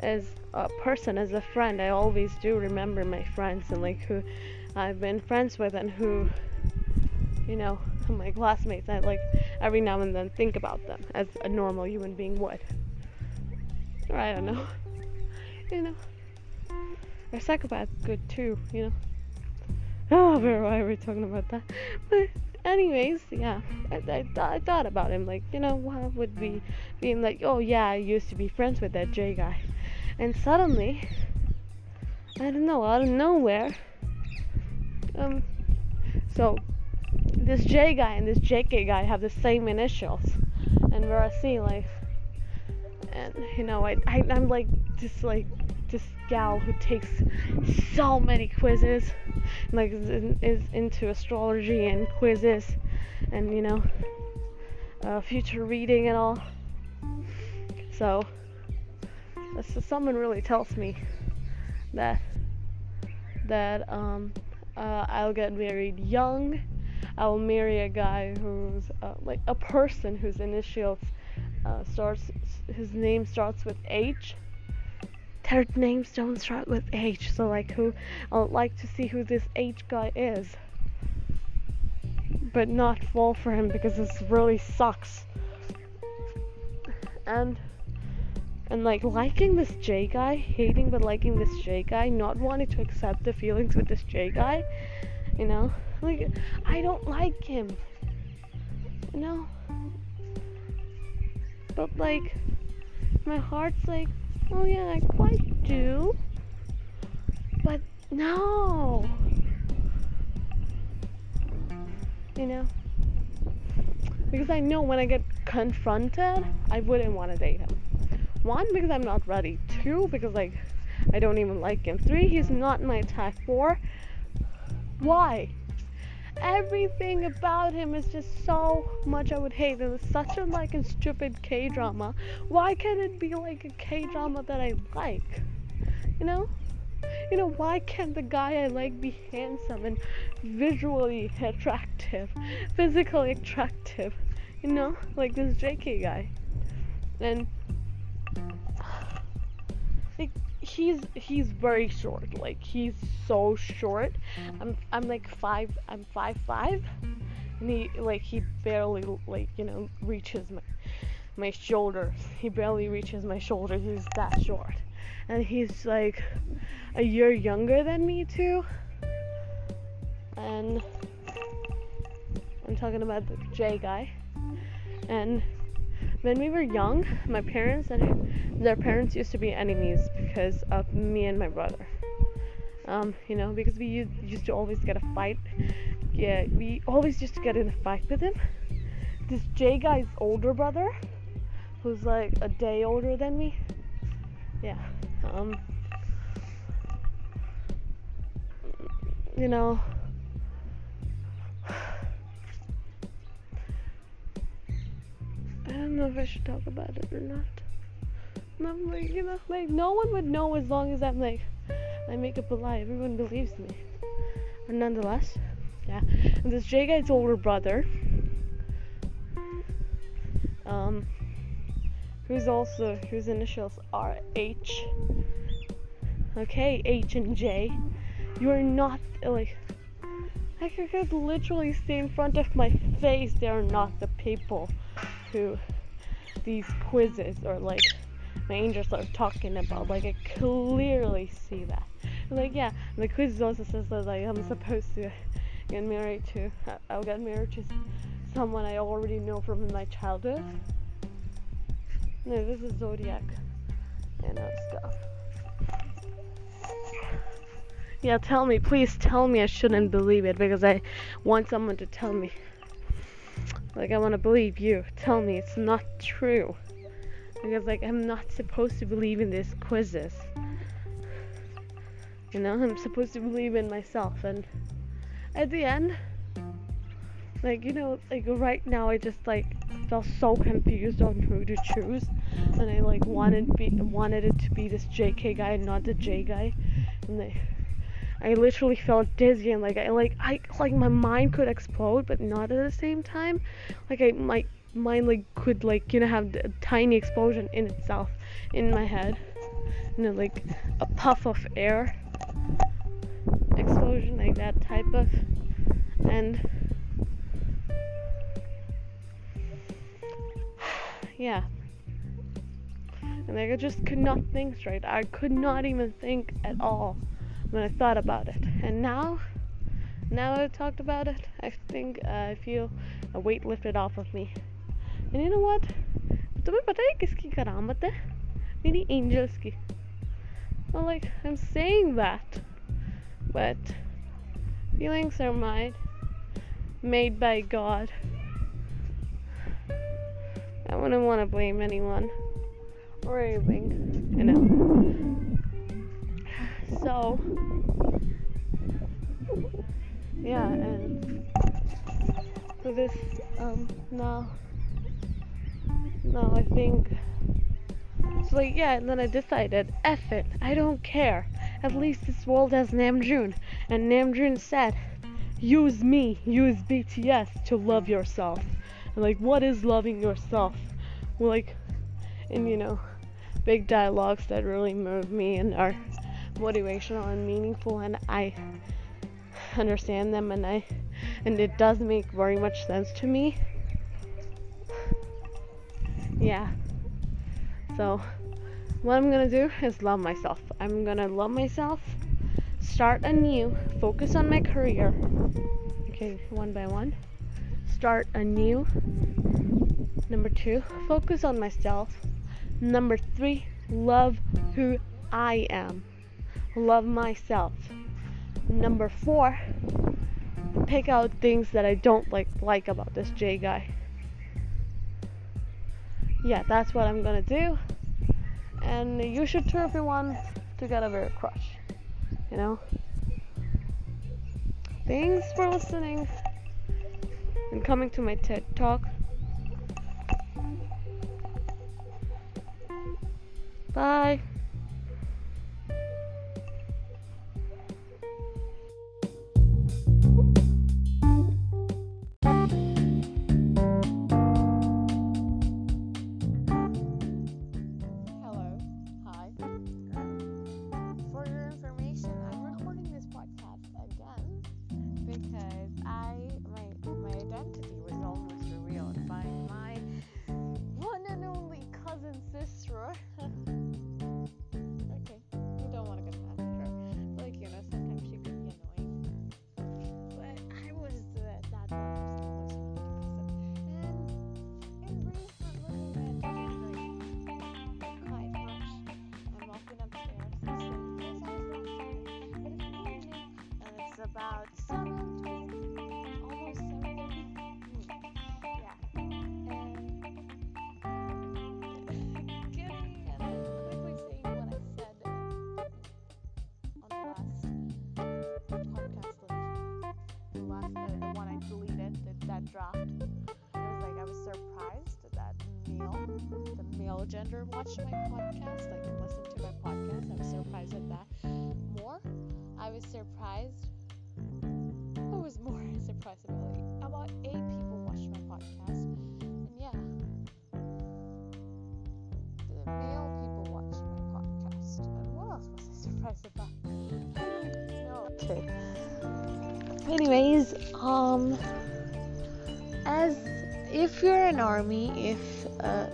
as a person as a friend. I always do remember my friends and like who i've been friends with and who you know my classmates. I like every now and then think about them as a normal human being would. Or i don't know. You know a psychopath good too you know oh why are we talking about that but anyways, yeah, I, I, I thought about him, like, you know, what would be being like, oh yeah, I used to be friends with that J guy. And suddenly, I don't know, out of nowhere, um, so this J guy and this JK guy have the same initials. And we're see like, and you know, I, I I'm like, just like, this gal who takes so many quizzes, like is, is into astrology and quizzes, and you know, uh, future reading and all. So, so someone really tells me that that um, uh, I'll get married young. I'll marry a guy who's uh, like a person whose initials uh, starts, his name starts with H their names don't start with H, so like who I would like to see who this H guy is. But not fall for him because this really sucks. And and like liking this J guy, hating but liking this J guy, not wanting to accept the feelings with this J guy, you know? Like I don't like him. You know? But like my heart's like Oh yeah, I quite do. But no. You know? because I know when I get confronted, I wouldn't want to date him. One, because I'm not ready. Two, because like I don't even like him. Three, he's not my type. Four, why? Everything about him is just so much I would hate. It it's such a like a stupid K drama. Why can't it be like a K drama that I like? You know? You know, why can't the guy I like be handsome and visually attractive, physically attractive? You know, like this JK guy. And like he's he's very short. Like he's so short. I'm I'm like five. I'm five five, and he like he barely like you know reaches my my shoulders. He barely reaches my shoulders. He's that short, and he's like a year younger than me too. And I'm talking about the J guy. And when we were young, my parents and their parents used to be enemies because of me and my brother. Um, you know, because we used to always get a fight. Yeah, we always used to get in a fight with him. This J guy's older brother, who's like a day older than me. Yeah. Um, you know, I don't know if I should talk about it or not. And I'm like, you know, like no one would know as long as I'm like, I make up a lie. Everyone believes me. But nonetheless, yeah. And this J guy's older brother, um, who's also whose initials are H. Okay, H and J. You are not like. I could literally see in front of my face. They are not the people who these quizzes or like my angels are talking about. Like I clearly see that. Like yeah, the quiz also says that like I'm supposed to get married to. I'll get married to someone I already know from my childhood. No, this is zodiac and uh, stuff. Yeah, tell me, please tell me I shouldn't believe it because I want someone to tell me. Like, I want to believe you. Tell me it's not true. Because, like, I'm not supposed to believe in these quizzes. You know, I'm supposed to believe in myself. And at the end, like, you know, like, right now, I just, like, felt so confused on who to choose. And I, like, wanted, be, wanted it to be this JK guy and not the J guy. And they I literally felt dizzy and like I like I like my mind could explode, but not at the same time. Like I my mind like could like you know have a tiny explosion in itself in my head, and like a puff of air explosion like that type of and yeah and like I just could not think straight. I could not even think at all when I thought about it. And now, now I've talked about it, I think uh, I feel a weight lifted off of me. And you know what? तुम्हें पता है किसकी करामत है मेरी angels की well like I'm saying that but feelings are mine made by God I wouldn't want to blame anyone or anything you know so yeah and for this um now now I think so like yeah and then I decided F it I don't care. At least this world has Namjoon. And Namjoon said use me use BTS to love yourself. And like what is loving yourself? Like and you know big dialogues that really move me and are motivational and meaningful and I understand them and I and it does make very much sense to me. Yeah. So what I'm gonna do is love myself. I'm gonna love myself, start anew, focus on my career. Okay, one by one. Start anew. Number two, focus on myself. Number three, love who I am love myself. Number four, pick out things that I don't like like about this J guy. yeah, that's what I'm gonna do. And you should too if you want to get a crush. You know? Thanks for listening and coming to my TED Talk. Bye.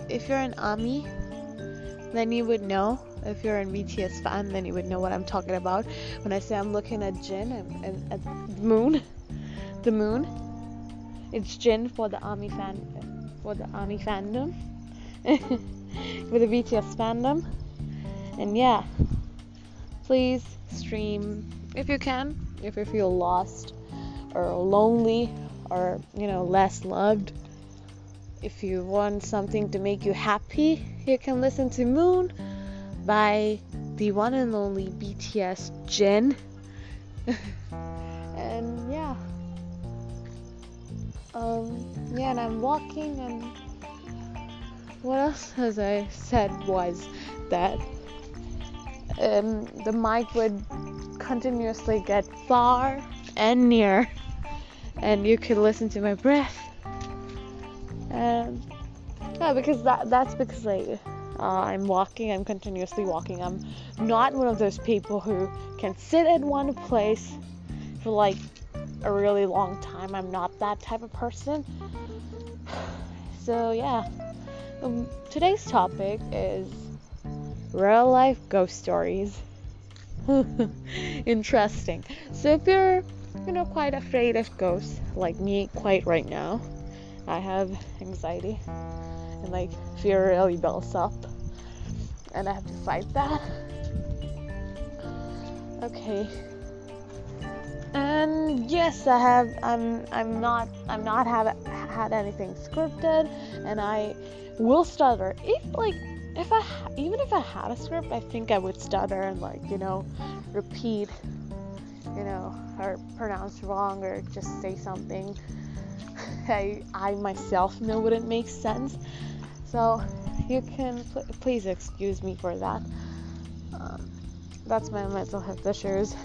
If you're an army, then you would know. If you're a BTS fan, then you would know what I'm talking about when I say I'm looking at Jin and at the moon, the moon. It's Jin for the army fan, for the army fandom, for the BTS fandom, and yeah, please stream if you can, if you feel lost or lonely or you know less loved if you want something to make you happy you can listen to moon by the one and only bts jin and yeah. Um yeah and i'm walking and what else as i said was that um, the mic would continuously get far and near and you could listen to my breath and yeah because that that's because like uh, i'm walking i'm continuously walking. I'm not one of those people who can sit at one place for like a really long time. I'm not that type of person. So yeah. Um, today's topic is real life ghost stories. Interesting. So if you're you know, quite afraid of ghosts, like me, quite right now. I have anxiety and like fear really builds up, and I have to fight that. Okay. And yes, I have. I'm. I'm not. I'm not have had anything scripted, and I will stutter. If like, if I even if I had a script, I think I would stutter and like you know, repeat you know, or pronounce wrong or just say something I, I myself know wouldn't make sense. So you can pl- please excuse me for that. Um, that's my mental health issues.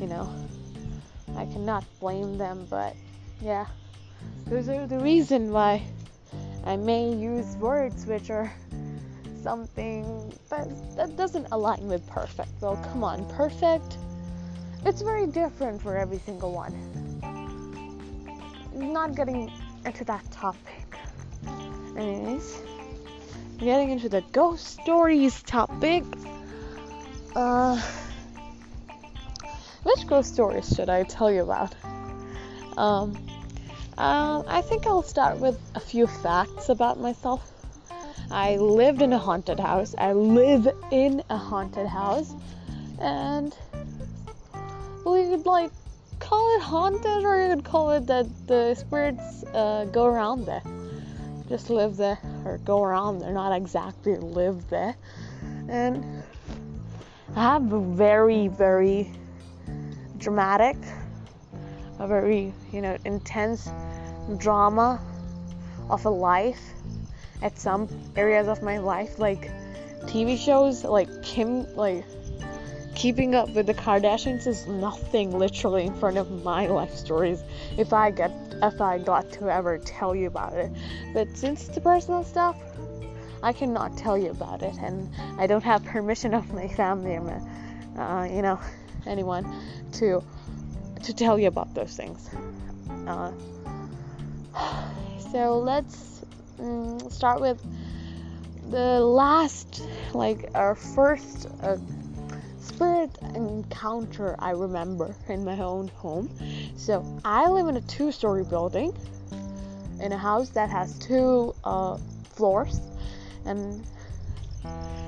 You know, I cannot blame them, but yeah, those are the reason why I may use words which are something that, that doesn't align with perfect. Well, come on, perfect it's very different for every single one. Not getting into that topic. Anyways, getting into the ghost stories topic. Uh, which ghost stories should I tell you about? Um, um, I think I'll start with a few facts about myself. I lived in a haunted house. I live in a haunted house, and could like call it haunted, or you could call it that the spirits uh, go around there. just live there or go around there, not exactly live there. And I have a very, very dramatic, a very, you know, intense drama of a life at some areas of my life, like TV shows, like Kim, like keeping up with the Kardashians is nothing literally in front of my life stories if I get if I got to ever tell you about it. But since it's personal stuff, I cannot tell you about it, and I don't have permission of my family or uh, you know anyone to to tell you about those things. Uh, so let's um, start with the last, like our first uh, spirit encounter I remember in my own home. So I live in a two-story building in a house that has two uh, floors, and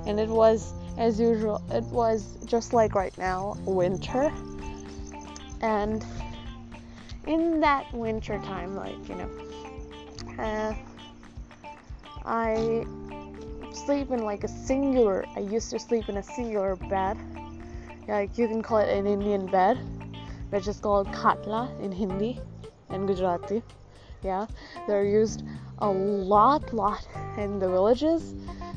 and it was as usual. It was just like right now, winter, and in that winter time, like you know, uh, I sleep in like a singular. I used to sleep in a singular bed. Like you can call it an Indian bed, which is called khatla in Hindi and Gujarati. Yeah, they're used a lot, lot in the villages,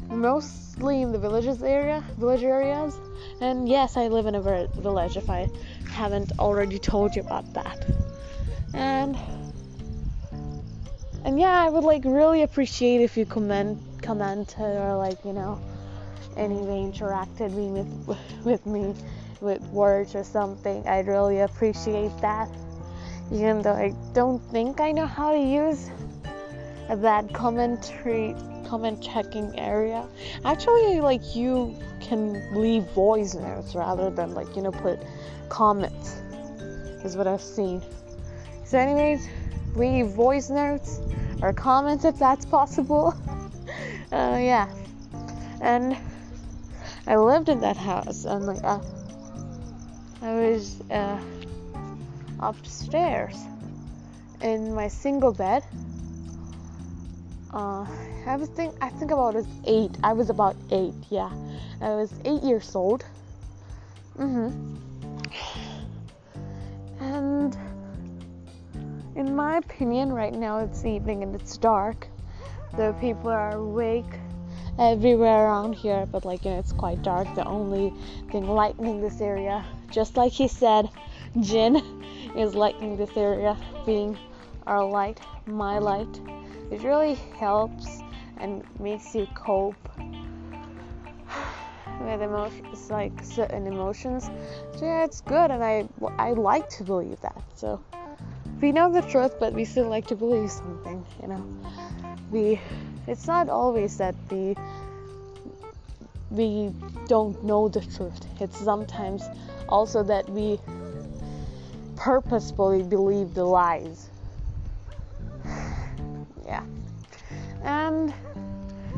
mostly in the villages area, village areas. And yes, I live in a village. If I haven't already told you about that, and and yeah, I would like really appreciate if you comment commented or like you know anyway interacted with with me with words or something. I'd really appreciate that. Even though I don't think I know how to use that commentary comment checking area. Actually, like you can leave voice notes rather than like you know put comments. Is what I've seen. So, anyways, leave voice notes or comments if that's possible. uh, yeah, and I lived in that house and like uh, I was uh, upstairs in my single bed. Uh, I was think I think about was eight. I was about eight. Yeah, I was eight years old. Mhm. And in my opinion, right now it's evening and it's dark. The people are awake everywhere around here, but like you know, it's quite dark. The only thing lightening this area, just like he said, Jin is lightening this area, being our light, my light. It really helps and makes you cope with emotions, like certain emotions. So yeah, it's good, and I I like to believe that. So we know the truth, but we still like to believe something. You know, we it's not always that we we don't know the truth. It's sometimes also that we purposefully believe the lies. yeah. And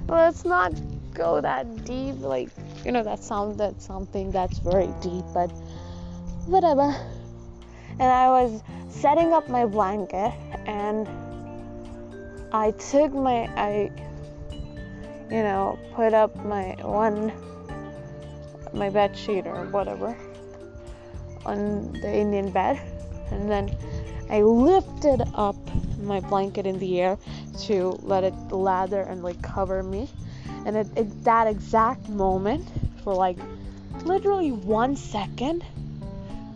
let's not go that deep like you know that sound that something that's very deep but whatever and i was setting up my blanket and I took my I you know put up my one my bed sheet or whatever on the Indian bed and then I lifted up my blanket in the air to let it lather and like cover me. And at, at that exact moment for like literally one second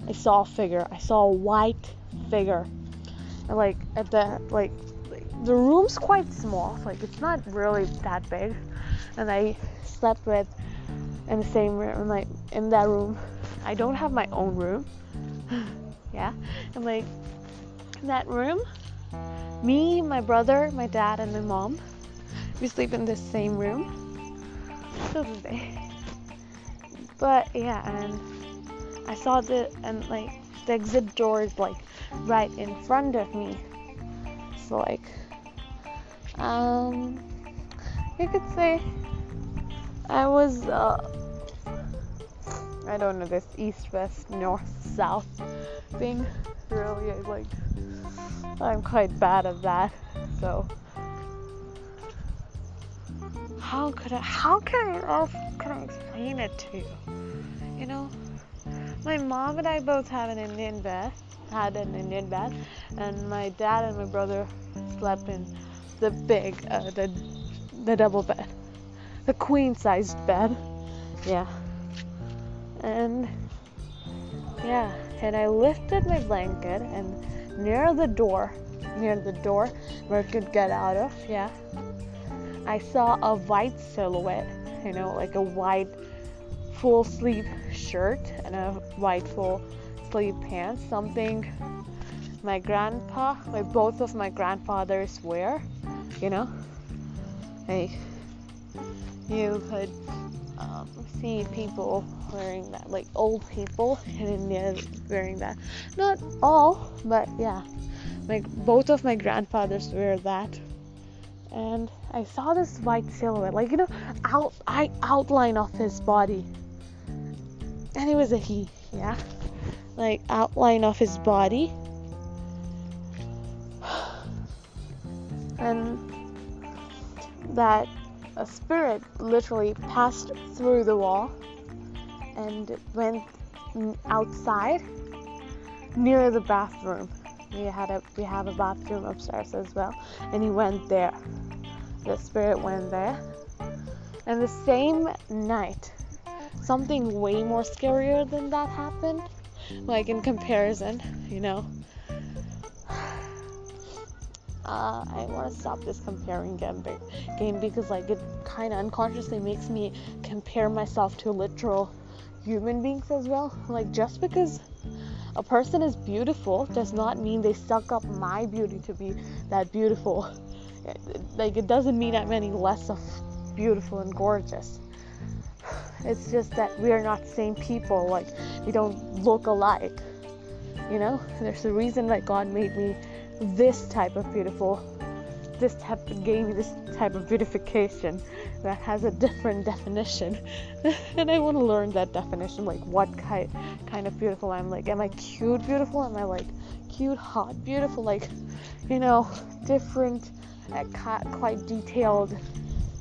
I saw a figure. I saw a white figure. And like at the like the room's quite small. Like it's not really that big. And i slept with in the same room like in that room. I don't have my own room. Yeah. And like in that room me my brother my dad and my mom we sleep in the same room. Till today but yeah and i saw the and like the exit door is like right in front of me. So like um you could say I was uh I don't know this east west north south thing really like I'm quite bad at that so how could I how can I how can I explain it to you? You know, my mom and I both have an Indian bed, had an Indian bed, and my dad and my brother slept in the big, uh, the the double bed, the queen sized bed. Yeah. And yeah, and I lifted my blanket and near the door, near the door where I could get out of, yeah, I saw a white silhouette, you know, like a white full sleeve shirt and a white full sleeve pants, something my grandpa, like both of my grandfathers wear, you know. Like you could um, see people wearing that, like old people in India wearing that. Not all, but yeah, like both of my grandfathers wear that. And I saw this white silhouette, like you know, out I outline of his body. And it was a he, yeah, like outline of his body. And that a spirit literally passed through the wall and went outside near the bathroom. We had a we have a bathroom upstairs as well, and he went there. The spirit went there, and the same night, something way more scarier than that happened. Like in comparison, you know. Uh, I want to stop this comparing game, game because like it kind of unconsciously makes me compare myself to literal human beings as well. Like just because a person is beautiful does not mean they suck up my beauty to be that beautiful. Like it doesn't mean I'm any less of beautiful and gorgeous. It's just that we are not the same people. Like we don't look alike. You know, there's a reason that God made me this type of beautiful this type of gave me this type of beautification that has a different definition and i want to learn that definition like what kind kind of beautiful i'm like am i cute beautiful am i like cute hot beautiful like you know different uh, quite detailed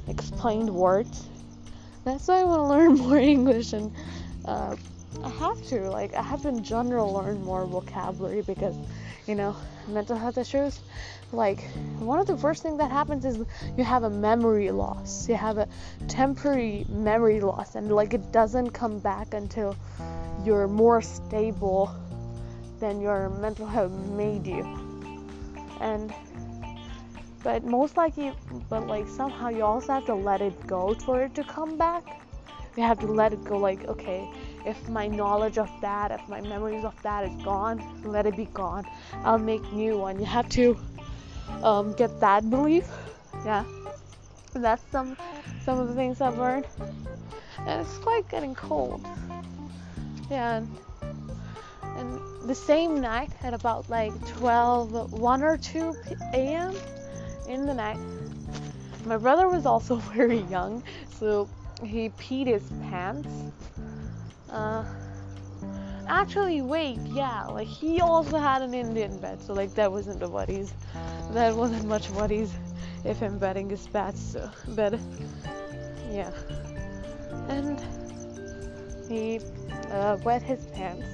explained words that's why i want to learn more english and uh, i have to like i have to in general learn more vocabulary because you know mental health issues like one of the first things that happens is you have a memory loss. You have a temporary memory loss and like it doesn't come back until you're more stable than your mental health made you. And but most likely but like somehow you also have to let it go for it to come back. You have to let it go like okay if my knowledge of that if my memories of that is gone let it be gone. I'll make new one. You have to um, get that belief. Yeah. That's some some of the things i've learned. And it's quite getting cold. Yeah and, and the same night at about like 12 1 or 2 a.m in the night my brother was also very young so he peed his pants. Uh, actually, wait, yeah, like he also had an Indian bed, so like that wasn't a buddies. That wasn't much buddies if him betting his bats so bed. Yeah, and he uh, wet his pants.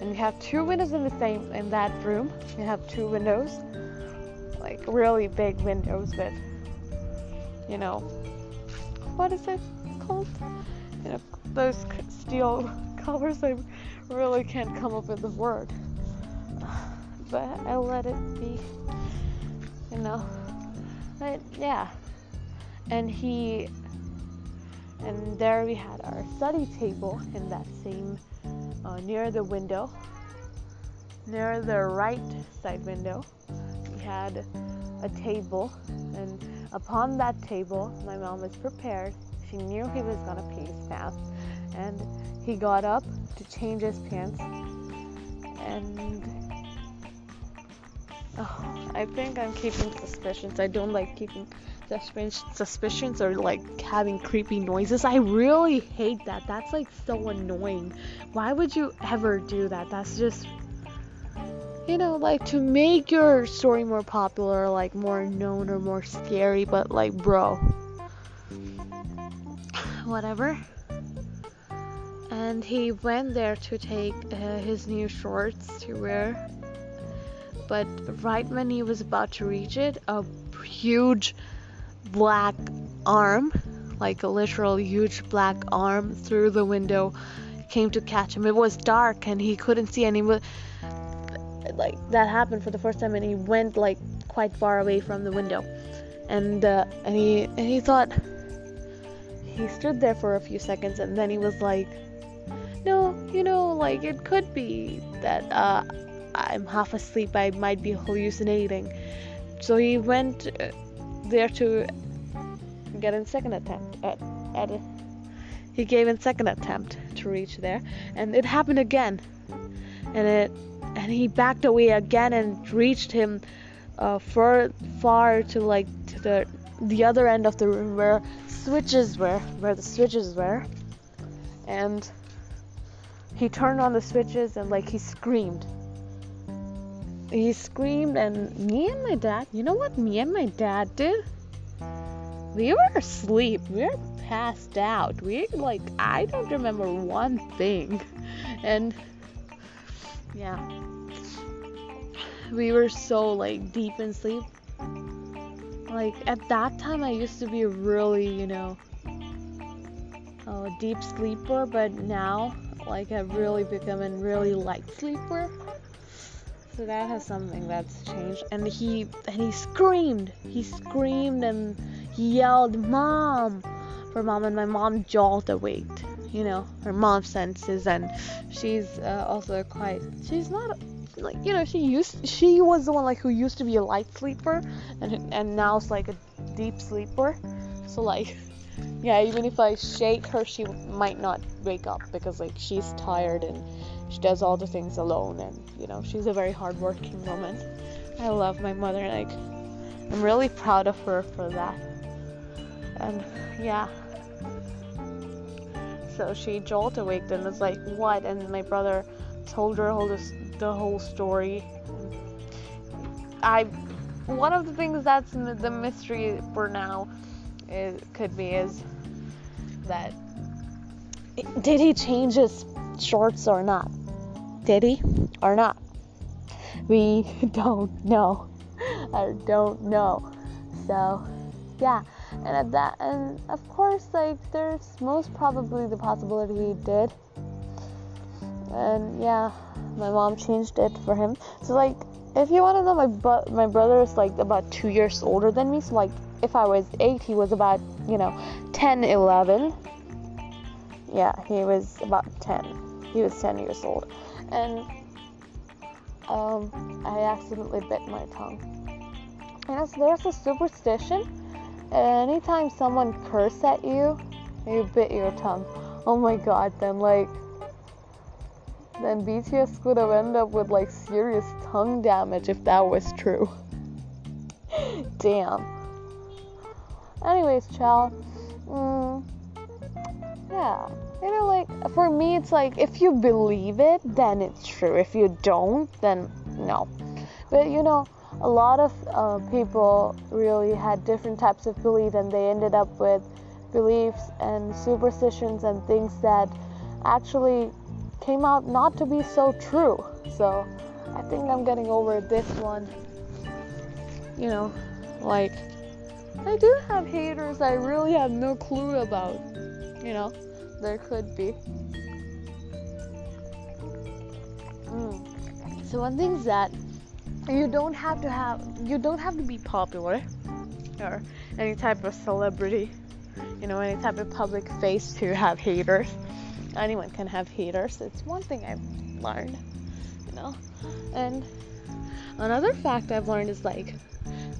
And we have two windows in the same in that room. We have two windows, like really big windows with, you know, what is it called? You know, those steel covers. I really can't come up with the word, but I let it be. You know, but yeah. And he, and there we had our study table in that same, uh, near the window, near the right side window. Had a table, and upon that table, my mom was prepared. She knew he was gonna pee his pants, and he got up to change his pants. And oh, I think I'm keeping suspicions. I don't like keeping suspicions or like having creepy noises. I really hate that. That's like so annoying. Why would you ever do that? That's just you know, like to make your story more popular, like more known or more scary, but like, bro, whatever. And he went there to take uh, his new shorts to wear. But right when he was about to reach it, a huge black arm, like a literal huge black arm, through the window came to catch him. It was dark and he couldn't see any. Like that happened for the first time, and he went like quite far away from the window, and uh, and he and he thought he stood there for a few seconds, and then he was like, no, you know, like it could be that uh, I'm half asleep. I might be hallucinating. So he went uh, there to get a second attempt at, at a, he gave a second attempt to reach there and it happened again and it and he backed away again and reached him uh, far far to like to the the other end of the room where switches were where the switches were. And he turned on the switches and like he screamed. He screamed and me and my dad you know what me and my dad did? We were asleep. We were passed out. We like i don't remember one thing. And yeah. We were so like deep in sleep. Like at that time i used to be really you know a deep sleeper but now like i've really become a really light sleeper. So that has something that's changed. And he and he screamed. He screamed and he yelled mom! For mom and my mom jolted awake you know her mom senses and she's uh, also quite she's not like you know she used she was the one like who used to be a light sleeper and and now it's like a deep sleeper. So like yeah even if i shake her she might not wake up because like she's tired and she does all the things alone and you know she's a very hardworking woman. I love my mother like i'm really proud of her for that. And yeah so she jolted awake and was like what and my brother told her this the whole story. I one of the things that's the mystery for now it could be is that did he change his shorts or not? Did he or not? We don't know. I don't know. So, yeah. And at that, and of course, like there's most probably the possibility he did. And yeah, my mom changed it for him. So like, if you want to know, my bro- my brother is like about two years older than me. So like, if I was eight, he was about you know 10, 11. Yeah, he was about 10. He was 10 years old, and um, I accidentally bit my tongue. Yes, there's a superstition. Anytime someone curse at you, you bit your tongue. Oh my god, then like then BTS could have ended up with like serious tongue damage if that was true. Damn. Anyways, child. Mm, yeah. You know, like, for me, it's like if you believe it, then it's true. If you don't, then no. But you know, a lot of uh, people really had different types of belief and they ended up with beliefs and superstitions and things that actually came out not to be so true. So I think I'm getting over this one. You know, like I do have haters I really have no clue about. You know, there could be. Mm. So one thing's that you don't have to have you don't have to be popular or any type of celebrity, you know, any type of public face to have haters anyone can have haters. It's one thing I've learned, you know. And another fact I've learned is like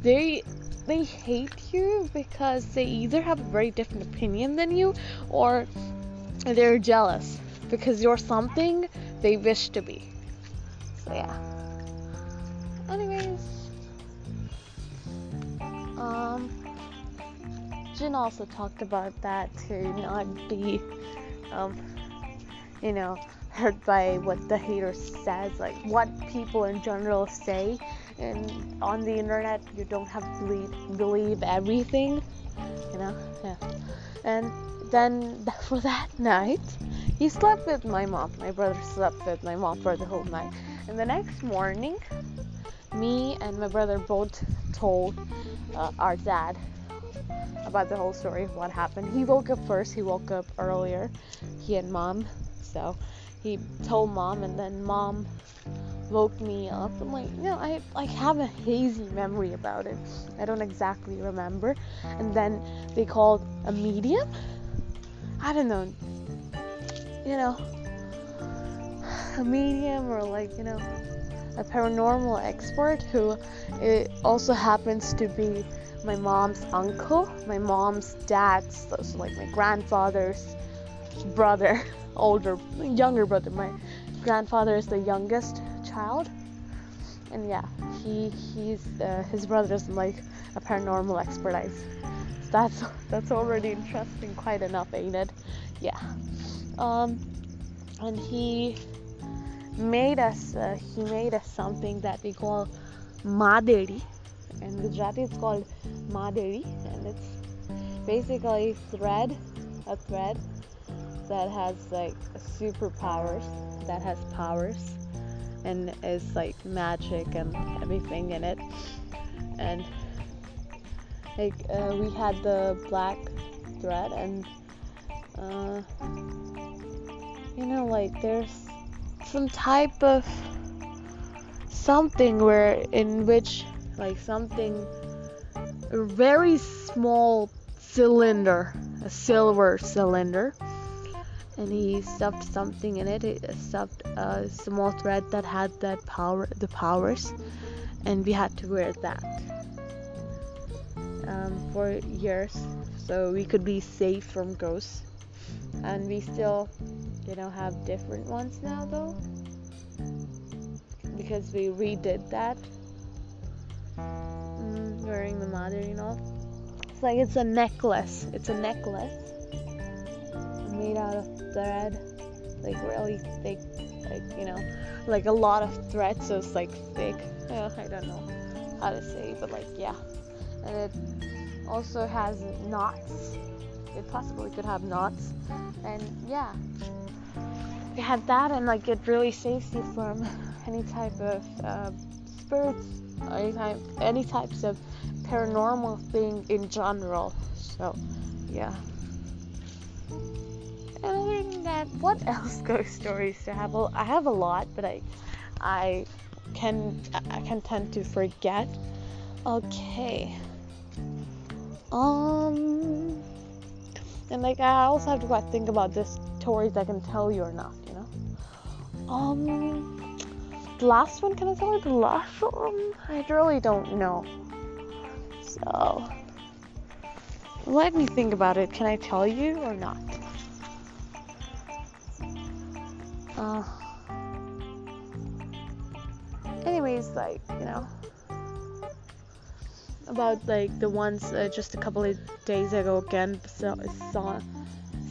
they they hate you because they either have a very different opinion than you or they're jealous because you're something they wish to be. So yeah. Anyways, um, Jin also talked about that to not be um, you know, hurt by what the hater says, like what people in general say. And on the internet, you don't have to believe, believe everything, you know. Yeah. And then for that night, he slept with my mom. My brother slept with my mom for the whole night. And the next morning, me and my brother both told uh, our dad about the whole story of what happened. He woke up first. He woke up earlier. He and mom. So he told mom, and then mom woke me up. I'm like, you know, I like have a hazy memory about it. I don't exactly remember. And then they called a medium. I don't know. You know, a medium or like you know, a paranormal expert who it also happens to be my mom's uncle, my mom's dad's, so like my grandfather's brother, older, younger brother. My grandfather is the youngest child, and yeah, he he's uh, his brother is like a paranormal expert. I, that's that's already interesting quite enough, ain't it? Yeah. Um, and he made us uh, he made us something that we call madedi. In Gujarati, it's called madedi, and it's basically thread, a thread that has like superpowers, that has powers and is like magic and everything in it. And like uh, we had the black thread, and uh, you know, like there's some type of something where in which like something a very small cylinder, a silver cylinder and he stuffed something in it. He stuffed a small thread that had that power, the powers, and we had to wear that um, for years, so we could be safe from ghosts. And we still, you know, have different ones now though, because we redid that mm, during the mother, you know. It's like it's a necklace. It's a necklace made out of thread, like really thick, like you know, like a lot of thread, so it's like thick. I don't know how to say, but like yeah, and it also has knots. It possibly could have knots, and yeah, you have that, and like it really saves you from any type of uh, spirits, any type, any types of paranormal thing in general. So yeah other than that, what else ghost stories to have? Well, I have a lot, but I, I can I can tend to forget. Okay. Um. And like I also have to like, think about this stories I can tell you or not. You know. Um. The last one, can I tell you the last one? I really don't know. So. Let me think about it. Can I tell you or not? Uh, anyways, like, you know, about like the ones uh, just a couple of days ago again saw, saw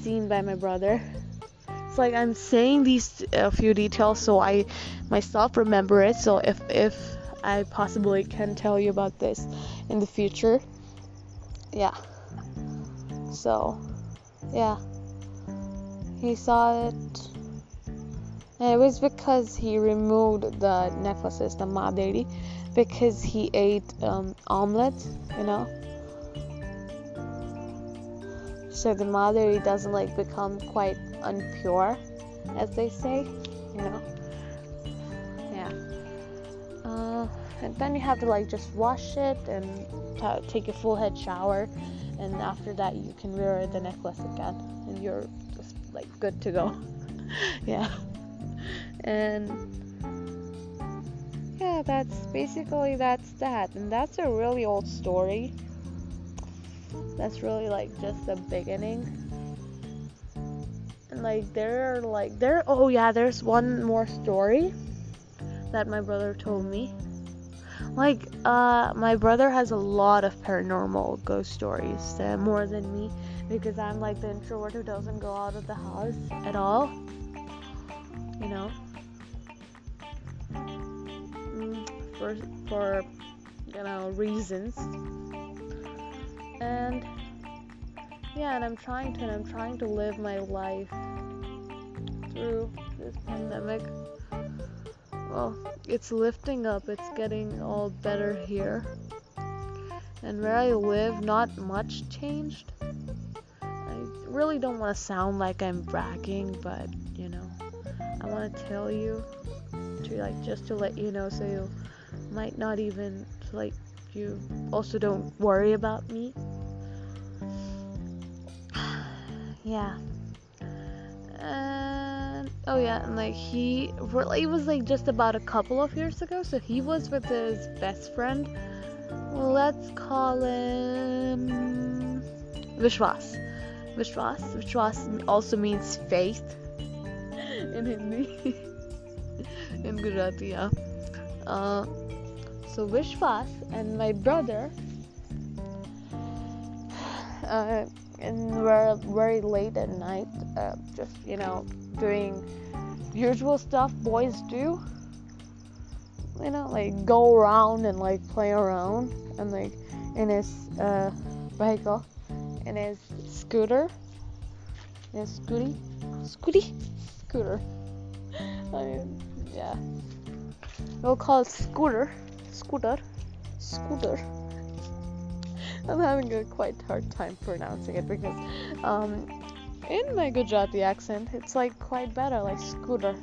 seen by my brother. It's like I'm saying these a uh, few details so I myself remember it. So if if I possibly can tell you about this in the future, yeah. So, yeah. He saw it and it was because he removed the necklaces, the ma Maderi, because he ate um, omelet, you know. So the Maderi doesn't like become quite unpure, as they say, you know. Yeah. Uh, and then you have to like just wash it and t- take a full head shower, and after that you can wear the necklace again, and you're just like good to go. yeah and yeah that's basically that's that and that's a really old story. That's really like just the beginning. And like there are like there oh yeah there's one more story that my brother told me. Like uh my brother has a lot of paranormal ghost stories uh, more than me because i'm like the introvert who doesn't go out of the house at all. You know for for you know reasons and yeah, and I'm trying to, and I'm trying to live my life through this pandemic. Well, it's lifting up, it's getting all better here. And where I live, not much changed. I really don't want to sound like I'm bragging, but you know, I want to tell you like just to let you know so you might not even like you also don't worry about me. yeah. And oh yeah, and like he really it was like just about a couple of years ago, so he was with his best friend. Let's call him Vishwas. Vishwas. Vishwas also means faith in Hindi. in Gujarati, yeah. Uh, so Vishwas and my brother, uh, and we're very late at night, uh, just you know, doing usual stuff boys do. You know, like go around and like play around, and like in his uh, vehicle, in his scooter, in his scooty, scooty, scooter. I mean, yeah. We'll call it scooter. Scooter. Scooter. I'm having a quite hard time pronouncing it because um, in my Gujarati accent, it's like quite better, like scooter.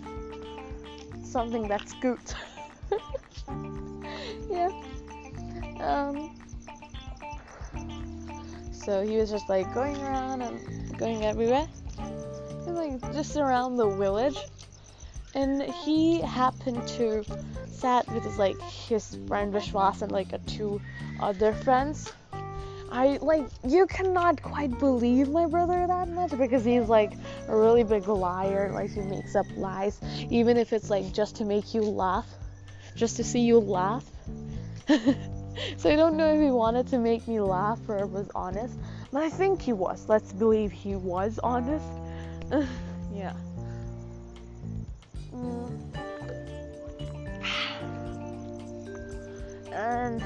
Something that scoots. yeah. Um, so he was just like going around and going everywhere. And like just around the village and he happened to sat with his like his friend Vishwas and like a two other friends. I like you cannot quite believe my brother that much because he's like a really big liar. Like he makes up lies, even if it's like just to make you laugh, just to see you laugh. so I don't know if he wanted to make me laugh or was honest, but I think he was. Let's believe he was honest. yeah. And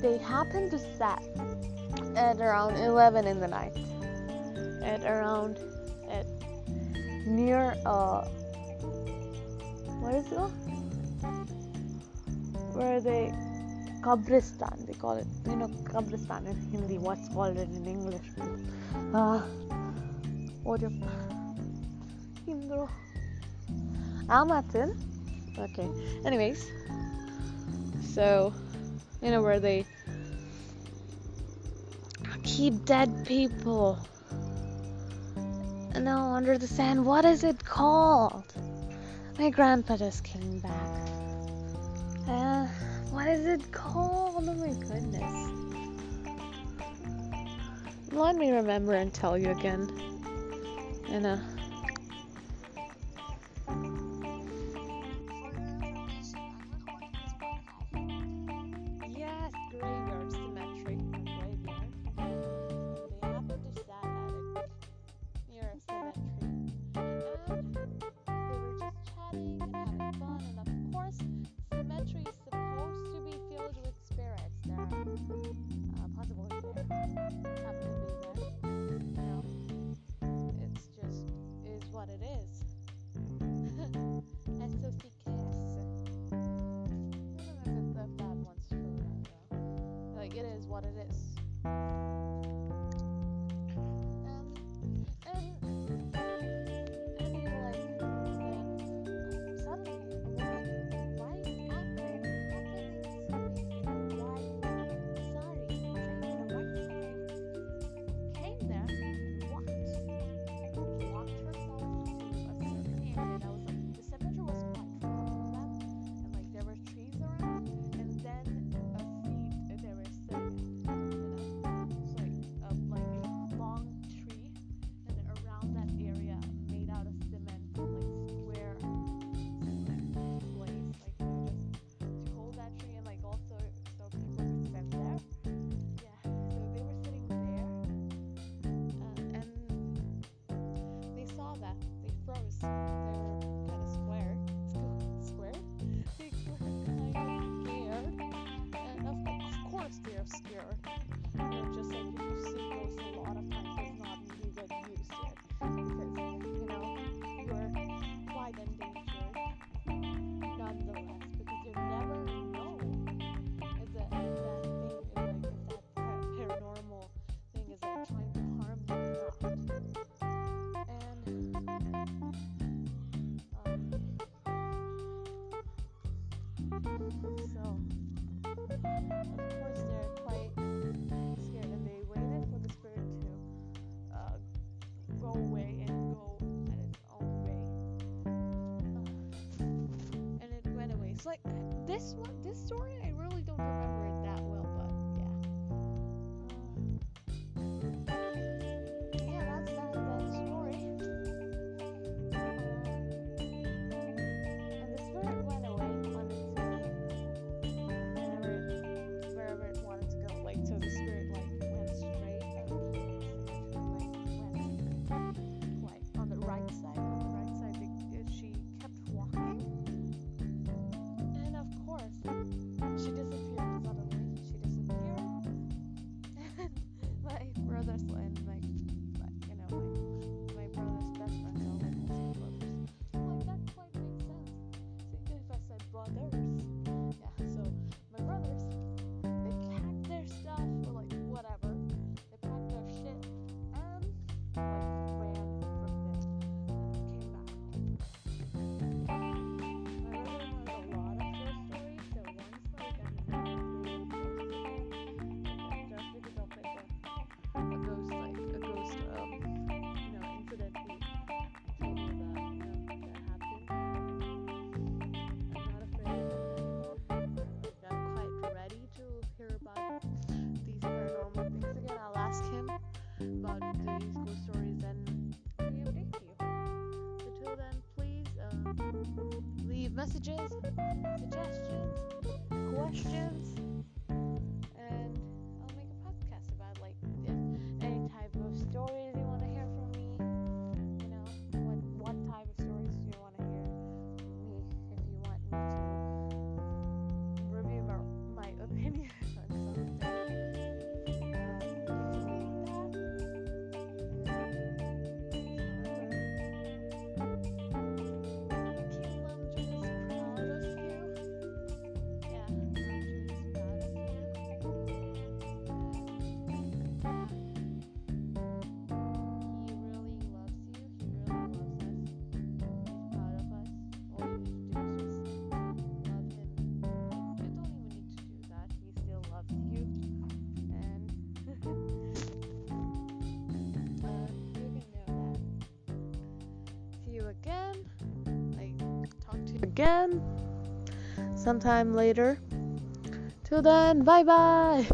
they happened to set at around 11 in the night. At around at near uh what is it? Where they Kabristan they call it. You know Kabristan in Hindi. What's called it in English? Uh what your Indro. Almatin. Okay. Anyways, so you know where they keep dead people. No, under the sand. What is it called? My grandpa just came back. Uh, what is it called? Oh my goodness. Let me remember and tell you again. In a this
one, this story, messages. again sometime later. Till then, bye bye!